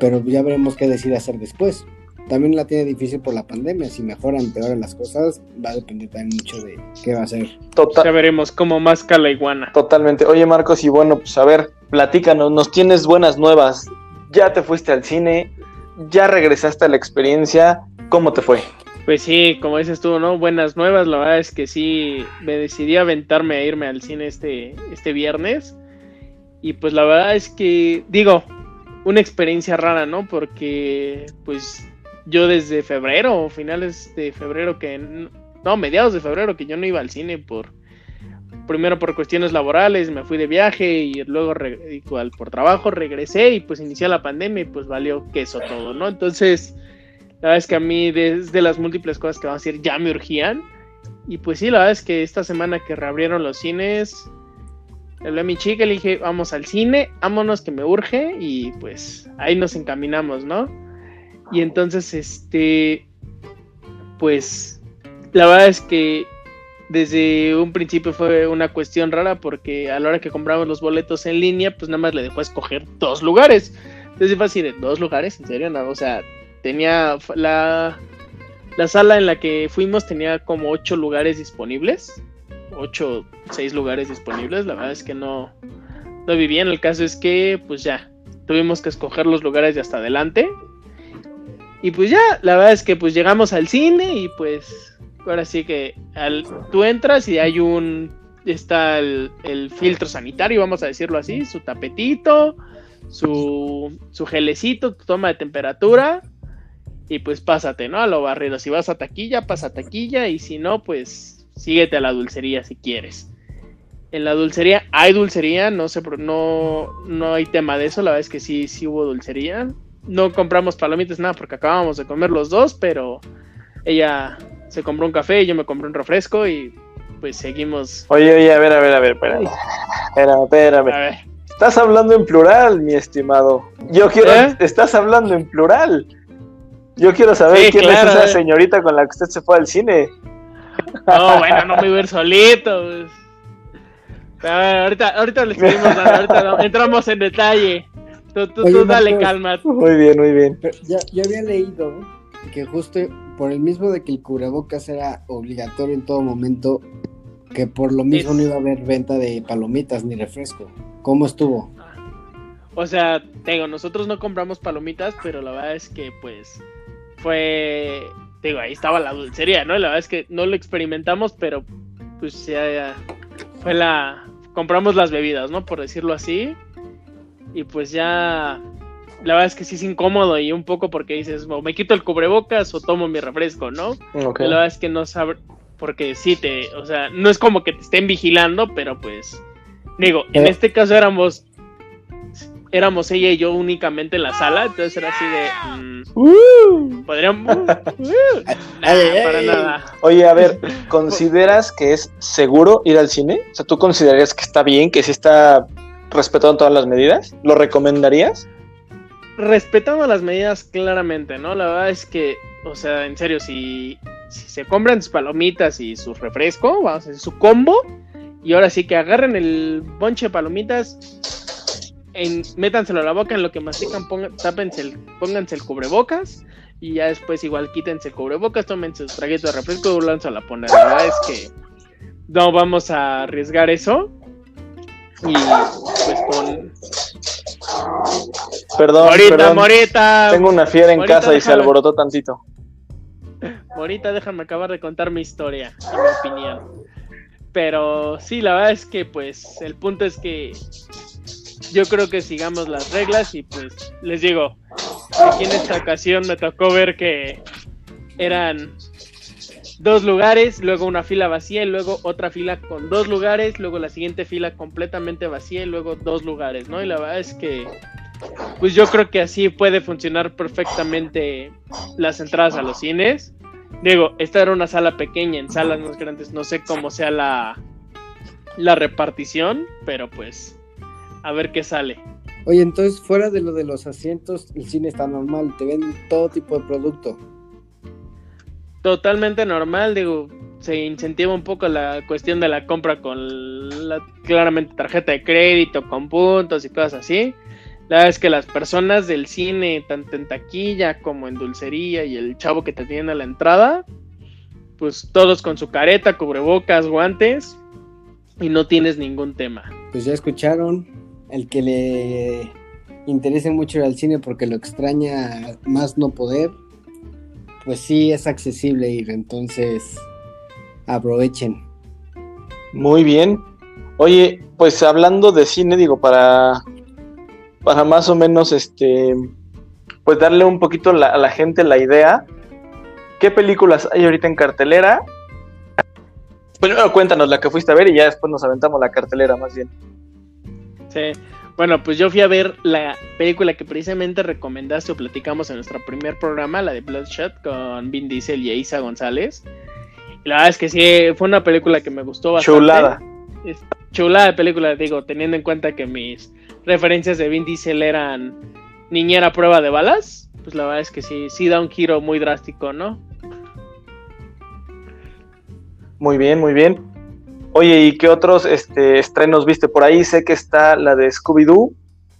pero ya veremos qué decide hacer después. También la tiene difícil por la pandemia, si mejoran, empeoran las cosas, va a depender también mucho de qué va a hacer. Total. Ya veremos cómo masca la iguana. Totalmente. Oye, Marcos, y bueno, pues a ver, platícanos, nos tienes buenas nuevas. Ya te fuiste al cine, ya regresaste a la experiencia. ¿Cómo te fue? Pues sí, como dices tú, ¿no? Buenas nuevas. La verdad es que sí, me decidí a aventarme a irme al cine este, este viernes. Y pues la verdad es que, digo, una experiencia rara, ¿no? Porque pues yo desde febrero, finales de febrero que... No, mediados de febrero que yo no iba al cine por... Primero por cuestiones laborales, me fui de viaje y luego igual por trabajo regresé y pues inició la pandemia y pues valió queso todo, ¿no? Entonces... La verdad es que a mí, desde las múltiples cosas que vamos a decir, ya me urgían. Y pues sí, la verdad es que esta semana que reabrieron los cines, le hablé a mi chica le dije, vamos al cine, vámonos que me urge. Y pues ahí nos encaminamos, ¿no? Y entonces, este, pues la verdad es que desde un principio fue una cuestión rara porque a la hora que compramos los boletos en línea, pues nada más le dejó escoger dos lugares. Entonces fue así de, ¿dos lugares? ¿En serio? No, o sea, tenía la, la sala en la que fuimos tenía como ocho lugares disponibles. Ocho, seis lugares disponibles. La verdad es que no, no vi bien. El caso es que, pues ya, tuvimos que escoger los lugares de hasta adelante. Y pues ya, la verdad es que pues llegamos al cine y pues ahora sí que al, tú entras y hay un, está el, el filtro sanitario, vamos a decirlo así, su tapetito, su, su gelecito, tu toma de temperatura y pues pásate, ¿no? A lo barrido. Si vas a taquilla, pasa a taquilla y si no, pues síguete a la dulcería si quieres. En la dulcería hay dulcería, no sé, no, no hay tema de eso, la verdad es que sí, sí hubo dulcería. No compramos palomitas, nada, porque acabamos de comer los dos, pero ella se compró un café y yo me compré un refresco y pues seguimos. Oye, oye, a ver, a ver, a ver, espérame. Espérame, espérame. A ver, Estás hablando en plural, mi estimado. Yo quiero. ¿Eh? Estás hablando en plural. Yo quiero saber Sí, quién claro, es esa eh. señorita con la que usted se fue al cine. no, bueno, no me voy a ir solito. pues. A ver, ahorita, ahorita le seguimos ahorita no- entramos en detalle. Tú, tú, Oye, tú dale Marcos. calma. <laughs> Muy bien, muy bien. Pero ya, yo había leído que justo por el mismo de que el cubrebocas era obligatorio en todo momento, que por lo mismo Es- no iba a haber venta de palomitas ni refresco. ¿Cómo estuvo? O sea, tengo, nosotros no compramos palomitas, pero la verdad es que pues fue, digo, ahí estaba la dulcería, ¿no? La verdad es que no lo experimentamos, pero pues ya, fue la, compramos las bebidas, ¿no? Por decirlo así. Y pues ya, la verdad es que sí es incómodo y un poco porque dices, o me quito el cubrebocas o tomo mi refresco, ¿no? La verdad es que no sabe, porque sí te, o sea, no es como que te estén vigilando, pero pues, digo, en eh. este caso éramos éramos ella y yo únicamente en la sala, entonces era así de. Mm, uh. podríamos. Uh, <laughs> para nada. Oye, a ver, <laughs> ¿consideras que es seguro ir al cine? O sea, ¿tú considerarías que está bien, que sí está respetando todas las medidas? ¿Lo recomendarías? Respetando las medidas, claramente, ¿no? La verdad es que, o sea, en serio, si, se compran sus palomitas y su refresco, vamos a hacer su combo, y ahora sí que agarren el bonche de palomitas en, métanselo a la boca en lo que mastican, pongan, tápense el, pónganse el cubrebocas y ya después igual quítense el cubrebocas, tomen sus traguitos de refresco y lánzalo a poner. La verdad es que no vamos a arriesgar eso. Y pues con. Perdón, Morita, Morita. Tengo una fiera en casa y se alborotó tantito. Morita, déjame acabar de contar mi historia, en mi opinión. Pero sí, la verdad es que pues el punto es que yo creo que sigamos las reglas y pues les digo, aquí en esta ocasión me tocó ver que eran dos lugares, luego una fila vacía y luego otra fila con dos lugares, luego la siguiente fila completamente vacía y luego dos lugares, ¿no? Y la verdad es que pues yo creo que así puede funcionar perfectamente las entradas a los cines. Digo, esta era una sala pequeña, en salas más grandes no sé cómo sea la, la repartición, pero pues a ver qué sale. Oye, entonces fuera de lo de los asientos, el cine está normal, te ven todo tipo de producto. Totalmente normal, digo, se incentiva un poco la cuestión de la compra con la claramente tarjeta de crédito, con puntos y cosas así. La verdad es que las personas del cine, tanto en taquilla como en dulcería y el chavo que te tiene a la entrada, pues todos con su careta, cubrebocas, guantes y no tienes ningún tema. Pues ya escucharon, el que le interese mucho al cine porque lo extraña más no poder, pues sí es accesible ir, entonces aprovechen. Muy bien. Oye, pues hablando de cine, digo, para, para más o menos este, pues darle un poquito a la gente la idea, ¿qué películas hay ahorita en cartelera? Primero cuéntanos la que fuiste a ver y ya después nos aventamos la cartelera más bien. Sí. Bueno, pues yo fui a ver la película que precisamente recomendaste o platicamos en nuestro primer programa, la de Bloodshot, con Vin Diesel y Isa González. la verdad es que sí, fue una película que me gustó bastante. Chulada. chulada de película, digo, teniendo en cuenta que mis referencias de Vin Diesel eran niñera prueba de balas, pues la verdad es que sí, sí da un giro muy drástico, ¿no? Muy bien, muy bien. Oye, ¿y qué otros este, estrenos viste por ahí? Sé que está la de Scooby-Doo,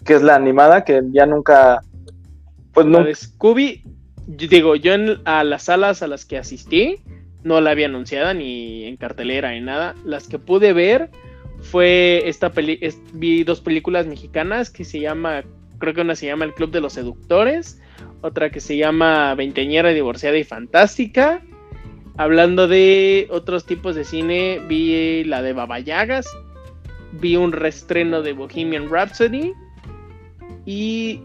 que es la animada, que ya nunca... Pues no... La de Scooby, digo, yo en, a las salas a las que asistí, no la había anunciada ni en cartelera ni nada. Las que pude ver fue esta peli vi dos películas mexicanas que se llama, creo que una se llama El Club de los Seductores, otra que se llama Veinteñera, Divorciada y Fantástica Hablando de otros tipos de cine, vi la de Baba Yagas, vi un restreno de Bohemian Rhapsody y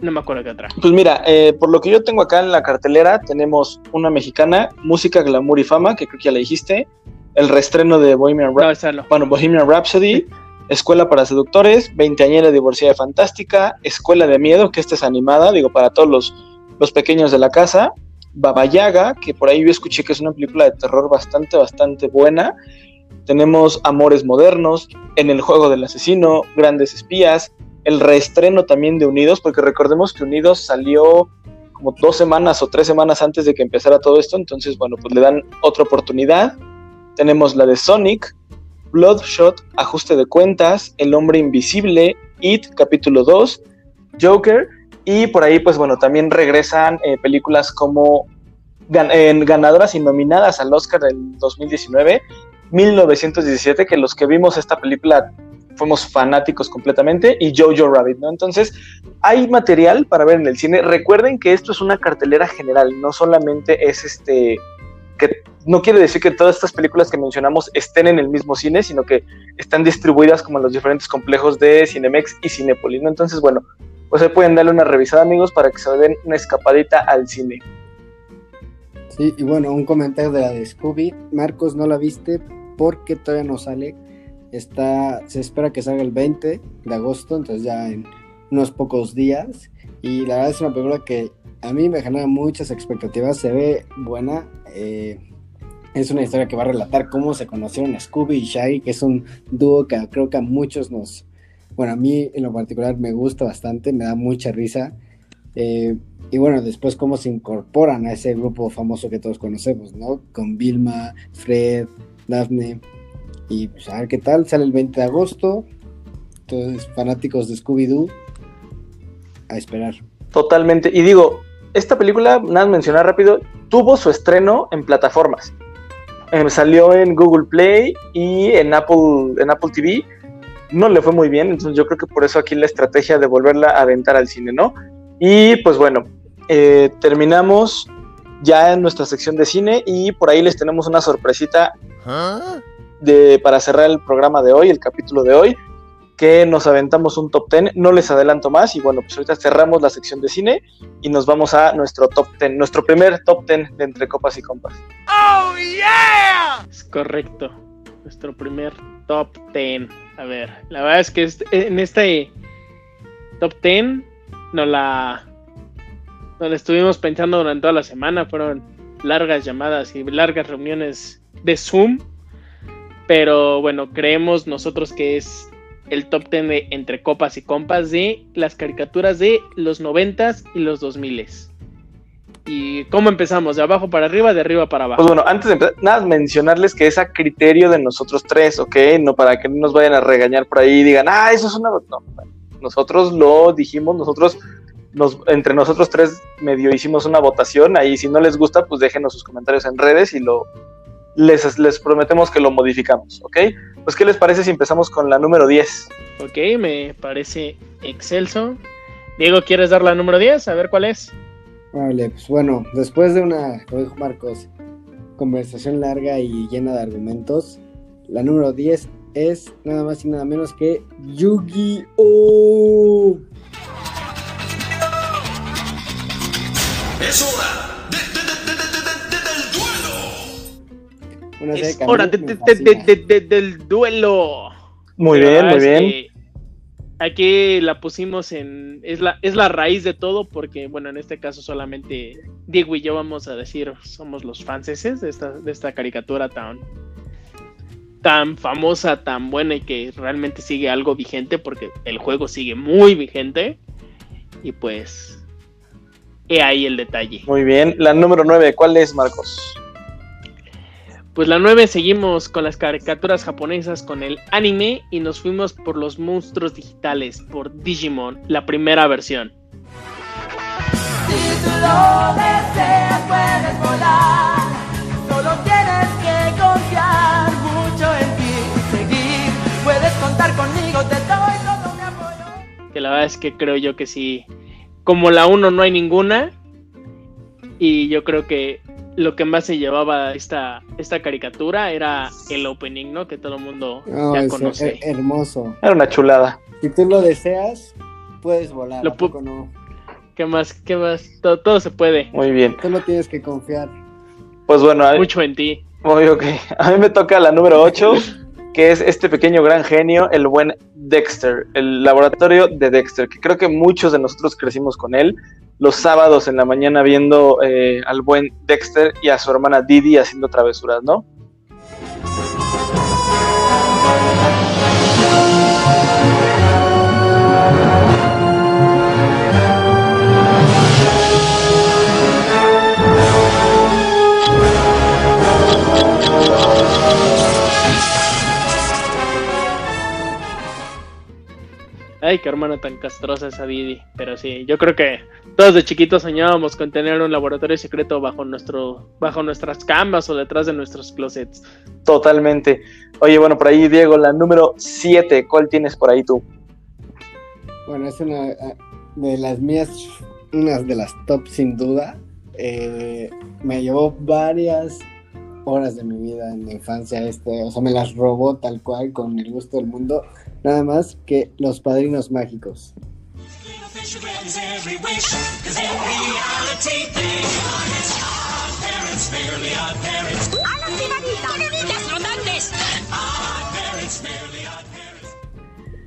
no me acuerdo qué otra. Pues mira, eh, por lo que yo tengo acá en la cartelera, tenemos una mexicana, Música, Glamour y Fama, que creo que ya la dijiste, el restreno de Bohemian Rhapsody, bueno, Bohemian Rhapsody, Escuela para Seductores, Veinteañera Divorciada Fantástica, Escuela de Miedo, que esta es animada, digo, para todos los, los pequeños de la casa, Baba Yaga, que por ahí yo escuché que es una película de terror bastante, bastante buena. Tenemos Amores Modernos, En el Juego del Asesino, Grandes Espías, el reestreno también de Unidos, porque recordemos que Unidos salió como dos semanas o tres semanas antes de que empezara todo esto, entonces bueno, pues le dan otra oportunidad. Tenemos la de Sonic, Bloodshot, Ajuste de Cuentas, El Hombre Invisible, It, capítulo 2, Joker, y por ahí, pues bueno, también regresan eh, películas como ganadoras y nominadas al Oscar del 2019, 1917, que los que vimos esta película fuimos fanáticos completamente, y Jojo Rabbit, ¿no? Entonces, hay material para ver en el cine. Recuerden que esto es una cartelera general, no solamente es este que no quiere decir que todas estas películas que mencionamos estén en el mismo cine, sino que están distribuidas como en los diferentes complejos de Cinemex y Cinepolis, ¿no? Entonces, bueno, pues ahí pueden darle una revisada, amigos, para que se den una escapadita al cine. Sí, y bueno, un comentario de la de Scooby. Marcos, no la viste porque todavía no sale. Está, se espera que salga el 20 de agosto, entonces ya en unos pocos días. Y la verdad es una película que a mí me genera muchas expectativas. Se ve buena. Eh, es una historia que va a relatar cómo se conocieron Scooby y Shaggy, que es un dúo que creo que a muchos nos, bueno, a mí en lo particular me gusta bastante, me da mucha risa. Eh, y bueno, después cómo se incorporan a ese grupo famoso que todos conocemos, ¿no? Con Vilma, Fred, Daphne. Y pues a ver qué tal, sale el 20 de agosto. Entonces, fanáticos de Scooby-Doo, a esperar. Totalmente. Y digo, esta película, nada mencionar rápido, tuvo su estreno en plataformas. Eh, salió en Google Play y en Apple, en Apple TV. No le fue muy bien, entonces yo creo que por eso aquí la estrategia de volverla a aventar al cine, ¿no? Y pues bueno, eh, terminamos ya en nuestra sección de cine y por ahí les tenemos una sorpresita de, para cerrar el programa de hoy, el capítulo de hoy, que nos aventamos un top 10, no les adelanto más y bueno, pues ahorita cerramos la sección de cine y nos vamos a nuestro top 10, nuestro primer top 10 de Entre Copas y Compas. ¡Oh, yeah! Es correcto, nuestro primer top 10. A ver, la verdad es que en este top 10 no la, donde estuvimos pensando durante toda la semana. Fueron largas llamadas y largas reuniones de Zoom. Pero bueno, creemos nosotros que es el top 10 de entre copas y compas de las caricaturas de los 90s y los 2000s. ¿Y cómo empezamos? ¿De abajo para arriba, de arriba para abajo? Pues bueno, antes de empezar, nada, mencionarles que es a criterio de nosotros tres, ¿ok? No para que no nos vayan a regañar por ahí y digan, ah, eso es una... No, nosotros lo dijimos, nosotros nos, entre nosotros tres medio hicimos una votación, ahí si no les gusta, pues déjenos sus comentarios en redes y lo les, les prometemos que lo modificamos, ¿ok? Pues ¿qué les parece si empezamos con la número 10? Ok, me parece excelso. Diego, ¿quieres dar la número 10? A ver cuál es. Vale, pues bueno, después de una, como dijo Marcos, conversación larga y llena de argumentos, la número 10 es nada más y nada menos que Yu-Gi-Oh! Es hora de, del duelo. es hora del duelo. Muy bien, muy bien. Aquí la pusimos en. Es la, es la raíz de todo, porque, bueno, en este caso solamente Diego y yo vamos a decir, somos los fanses de esta, de esta caricatura tan, tan famosa, tan buena y que realmente sigue algo vigente porque el juego sigue muy vigente. Y pues, he ahí el detalle. Muy bien, la número 9, ¿cuál es, Marcos? Pues la 9 seguimos con las caricaturas japonesas, con el anime y nos fuimos por los monstruos digitales, por Digimon, la primera versión. Si tú lo deseas, puedes volar. Solo tienes que confiar mucho en ti. Seguir, puedes contar conmigo, te doy todo mi apoyo. Que la verdad es que creo yo que sí. Como la 1 no hay ninguna. Y yo creo que lo que más se llevaba esta, esta caricatura era el opening, ¿no? Que todo el mundo ya conoce. her- hermoso. Era una chulada. Si tú lo deseas, puedes volar. Lo ¿a pu- poco no? ¿Qué más? ¿Qué más? Todo, todo se puede. Muy bien. Solo tienes que confiar. Pues bueno, a- Mucho en ti. muy ok. A mí me toca la número 8, que es este pequeño gran genio, el buen Dexter, el laboratorio de Dexter, que creo que muchos de nosotros crecimos con él. Los sábados en la mañana viendo eh, al buen Dexter y a su hermana Didi haciendo travesuras, ¿no? Ay, qué hermana tan castrosa esa Didi. Pero sí, yo creo que todos de chiquitos soñábamos con tener un laboratorio secreto bajo nuestro, bajo nuestras camas o detrás de nuestros closets. Totalmente. Oye, bueno, por ahí, Diego, la número 7, ¿cuál tienes por ahí tú? Bueno, es una de las mías, una de las top sin duda. Eh, me llevó varias horas de mi vida en la infancia, este, o sea, me las robó tal cual con el gusto del mundo, nada más que Los Padrinos Mágicos.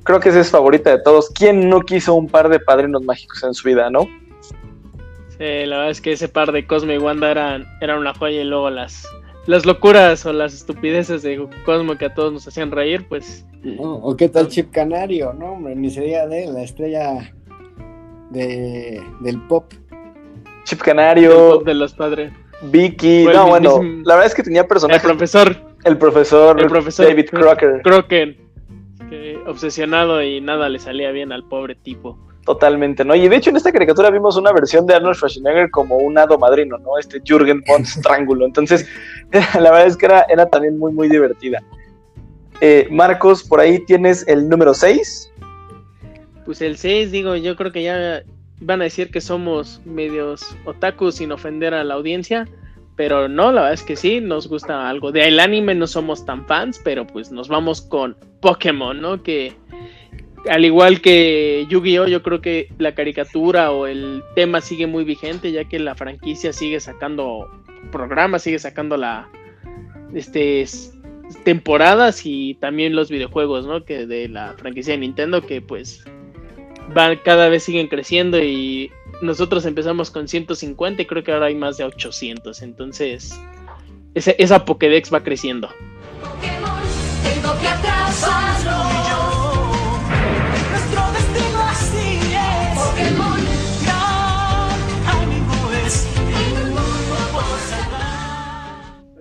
Creo que esa es favorita de todos. ¿Quién no quiso un par de padrinos mágicos en su vida, no? Sí, la verdad es que ese par de Cosmo y Wanda eran, eran una joya y luego las, las locuras o las estupideces de Cosmo que a todos nos hacían reír, pues. No, o qué tal Chip Canario, no, hombre, ni sería de él, la estrella de, del pop. Chip Canario, de los padres. Vicky, el no, bueno, la verdad es que tenía El personajes. profesor, El profesor, el profesor David Crocker, Crocker, que obsesionado y nada le salía bien al pobre tipo. Totalmente, ¿no? Y de hecho en esta caricatura vimos una versión de Arnold Schwarzenegger como un hado madrino, ¿no? Este Jürgen von <laughs> Strángulo. Entonces, <laughs> la verdad es que era, era también muy, muy divertida. Eh, Marcos, por ahí tienes el número 6. Pues el 6, digo, yo creo que ya van a decir que somos medios otakus sin ofender a la audiencia, pero no, la verdad es que sí, nos gusta algo. De el anime no somos tan fans, pero pues nos vamos con Pokémon, ¿no? Que al igual que Yu-Gi-Oh, yo creo que la caricatura o el tema sigue muy vigente, ya que la franquicia sigue sacando programas, sigue sacando la este temporadas y también los videojuegos, ¿no? Que de la franquicia de Nintendo que pues van cada vez siguen creciendo y nosotros empezamos con 150 y creo que ahora hay más de 800, entonces ese- esa Pokédex va creciendo.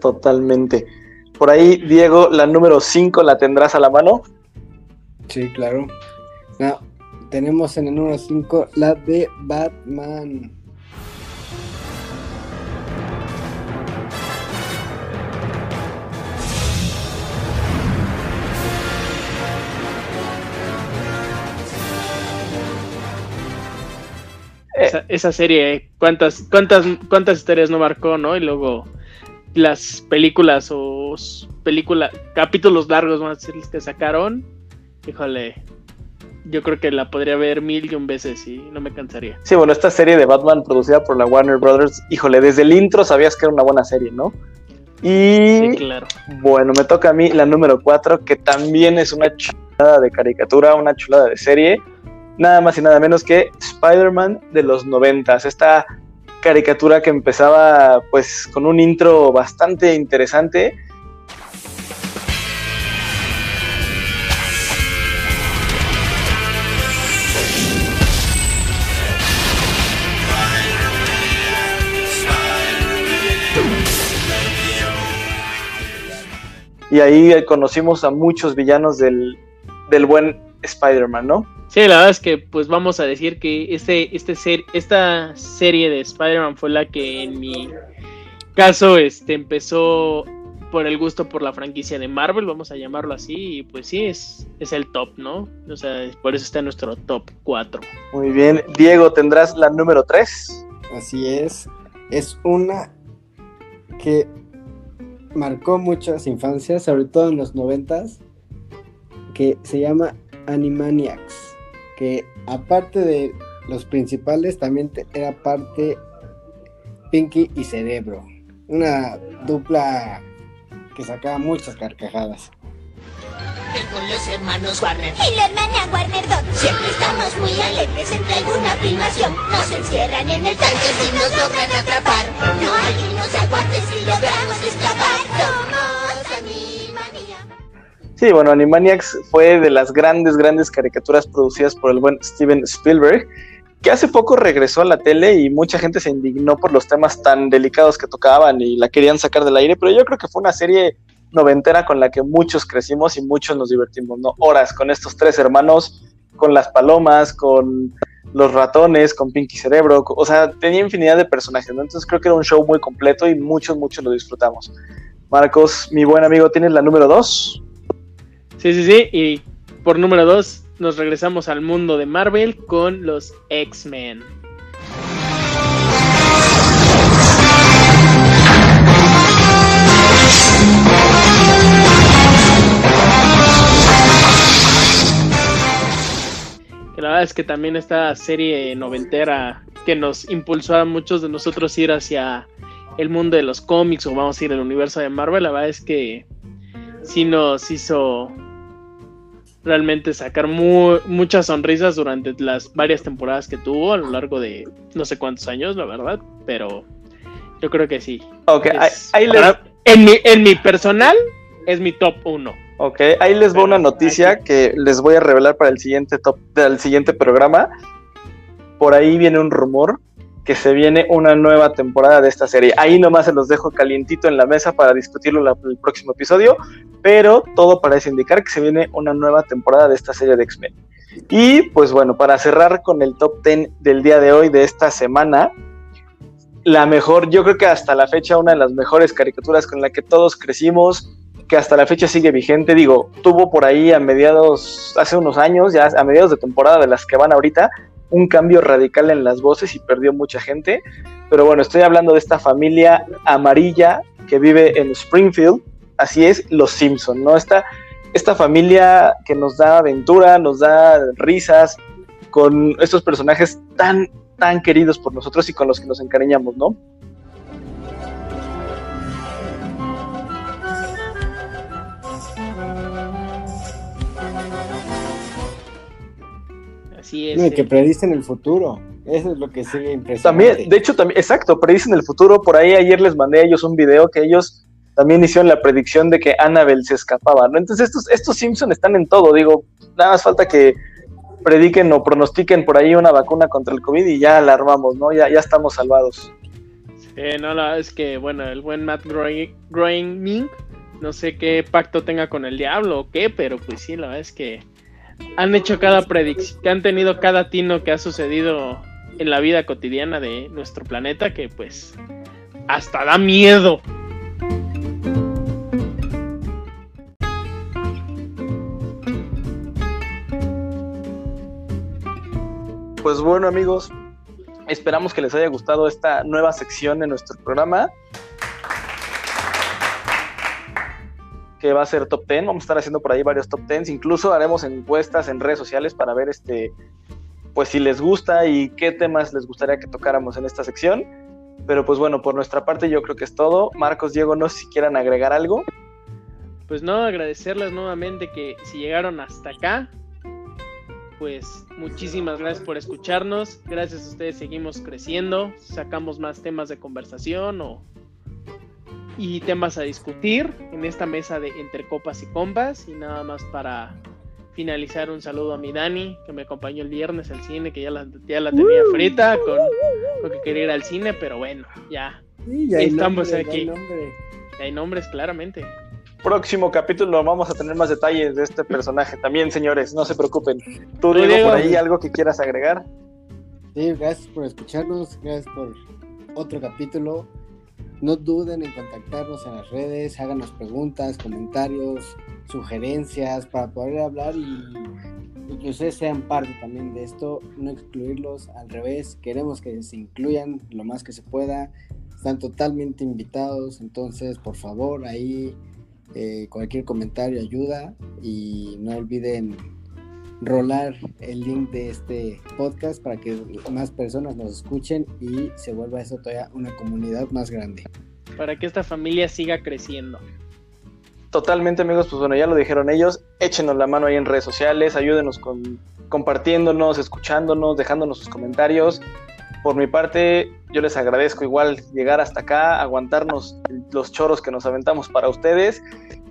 Totalmente. Por ahí, Diego, la número 5 la tendrás a la mano. Sí, claro. No, tenemos en el número 5 la de Batman. Esa, esa serie, ¿cuántas, cuántas, cuántas historias no marcó, no? Y luego las películas o película, capítulos largos más decirles que sacaron, híjole, yo creo que la podría ver mil y un veces y no me cansaría. Sí, bueno, esta serie de Batman producida por la Warner Brothers, híjole, desde el intro sabías que era una buena serie, ¿no? Y Sí, claro. bueno, me toca a mí la número 4, que también es una chulada de caricatura, una chulada de serie. Nada más y nada menos que Spider-Man de los noventas. Esta caricatura que empezaba pues con un intro bastante interesante. Y ahí conocimos a muchos villanos del, del buen Spider-Man, ¿no? Sí, la verdad es que pues vamos a decir que este, este ser, esta serie de Spider-Man fue la que en mi caso este, empezó por el gusto por la franquicia de Marvel, vamos a llamarlo así, y pues sí, es, es el top, ¿no? O sea, por eso está en nuestro top 4. Muy bien. Diego, tendrás la número 3. Así es. Es una que marcó muchas infancias, sobre todo en los noventas, que se llama Animaniacs, que aparte de los principales también era parte Pinky y Cerebro, una dupla que sacaba muchas carcajadas. con los hermanos Warner. Y la hermana Warner Dot. Siempre estamos muy alegres entre alguna filmación. Nos encierran en el tanque si nos logran atrapar. No hay quien nos aguante si logramos escapar. Animania. Sí, bueno, Animaniacs fue de las grandes, grandes caricaturas producidas por el buen Steven Spielberg, que hace poco regresó a la tele y mucha gente se indignó por los temas tan delicados que tocaban y la querían sacar del aire, pero yo creo que fue una serie noventera con la que muchos crecimos y muchos nos divertimos, ¿no? Horas con estos tres hermanos, con las palomas, con los ratones, con Pinky Cerebro, o sea, tenía infinidad de personajes, ¿no? Entonces creo que era un show muy completo y muchos, muchos lo disfrutamos. Marcos, mi buen amigo, ¿tienes la número dos? Sí, sí, sí. Y por número dos, nos regresamos al mundo de Marvel con los X-Men. La verdad es que también esta serie noventera que nos impulsó a muchos de nosotros ir hacia el mundo de los cómics o vamos a ir al universo de Marvel, la verdad es que sí nos hizo realmente sacar mu- muchas sonrisas durante las varias temporadas que tuvo a lo largo de no sé cuántos años, la verdad, pero yo creo que sí. Ok, ahí, Es- para- en, mi, en mi personal es mi top 1. ok, ahí les va una noticia que les voy a revelar para el siguiente top, del siguiente programa. Por ahí viene un rumor que se viene una nueva temporada de esta serie. Ahí nomás se los dejo calientito en la mesa para discutirlo la- el próximo episodio, pero todo parece indicar que se viene una nueva temporada de esta serie de X-Men. Y pues bueno, para cerrar con el top 10 del día de hoy, de esta semana, la mejor, yo creo que hasta la fecha una de las mejores caricaturas con la que todos crecimos, que hasta la fecha sigue vigente, digo, tuvo por ahí a mediados, hace unos años, ya a mediados de temporada de las que van ahorita, un cambio radical en las voces y perdió mucha gente. Pero bueno, estoy hablando de esta familia amarilla que vive en Springfield, así es, los Simpson, ¿no? Esta, esta familia que nos da aventura, nos da risas, con estos personajes tan, tan queridos por nosotros y con los que nos encariñamos, ¿no? Así es. No, que eh. predicen el futuro. Eso es lo que sigue impresionante. También, de hecho, también, exacto, predicen el futuro. Por ahí ayer les mandé a ellos un video que ellos también hicieron la predicción de que Annabelle se escapaba, ¿no? Entonces estos, estos Simpson están en todo, digo, nada más falta que prediquen o pronostiquen por ahí una vacuna contra el COVID y ya la armamos, ¿no? Ya, ya estamos salvados. Eh, no, la verdad es que, bueno, el buen Matt Groen- Groening, no sé qué pacto tenga con el diablo o qué, pero pues sí, la verdad es que han hecho cada predicción, que han tenido cada tino que ha sucedido en la vida cotidiana de nuestro planeta, que pues hasta da miedo. Pues bueno, amigos, esperamos que les haya gustado esta nueva sección en nuestro programa. Que va a ser top 10. Vamos a estar haciendo por ahí varios top 10. Incluso haremos encuestas en redes sociales para ver este. Pues si les gusta y qué temas les gustaría que tocáramos en esta sección. Pero pues bueno, por nuestra parte yo creo que es todo. Marcos, Diego, no sé si quieran agregar algo. Pues no, agradecerles nuevamente que si llegaron hasta acá, pues muchísimas gracias por escucharnos. Gracias a ustedes seguimos creciendo, sacamos más temas de conversación o y temas a discutir en esta mesa de entre copas y compas y nada más para finalizar un saludo a mi Dani que me acompañó el viernes al cine que ya la, ya la tenía frita con, con que quería ir al cine pero bueno ya Sí, ya hay Estamos nombre, ya aquí. hay nombre. hay nombres claramente Próximo capítulo vamos a tener más detalles de este personaje también, señores. No se preocupen. Tú, Oye, Diego, por Diego. ahí algo que quieras agregar. Sí, gracias por escucharnos, gracias por otro capítulo. No duden en contactarnos en las redes, háganos preguntas, comentarios, sugerencias para poder hablar y, que ustedes sean parte también de esto, no excluirlos, al revés, queremos que se incluyan lo más que se pueda, están totalmente invitados, entonces por favor ahí eh, cualquier comentario ayuda y no olviden rolar el link de este podcast para que más personas nos escuchen y se vuelva eso todavía una comunidad más grande. para que esta familia siga creciendo Totalmente, amigos, pues bueno, ya lo dijeron ellos. Échenos la mano ahí en redes sociales, ayúdenos con compartiéndonos, escuchándonos, dejándonos sus comentarios. Por mi parte, yo les agradezco igual llegar hasta acá, aguantarnos los choros que nos aventamos para ustedes.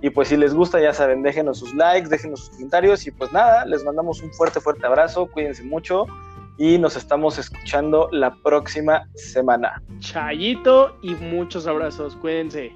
Y pues si les gusta, ya saben, déjenos sus likes, déjenos sus comentarios. Y pues nada, les mandamos un fuerte, fuerte abrazo. Cuídense mucho y nos estamos escuchando la próxima semana. Chayito y muchos abrazos, cuídense.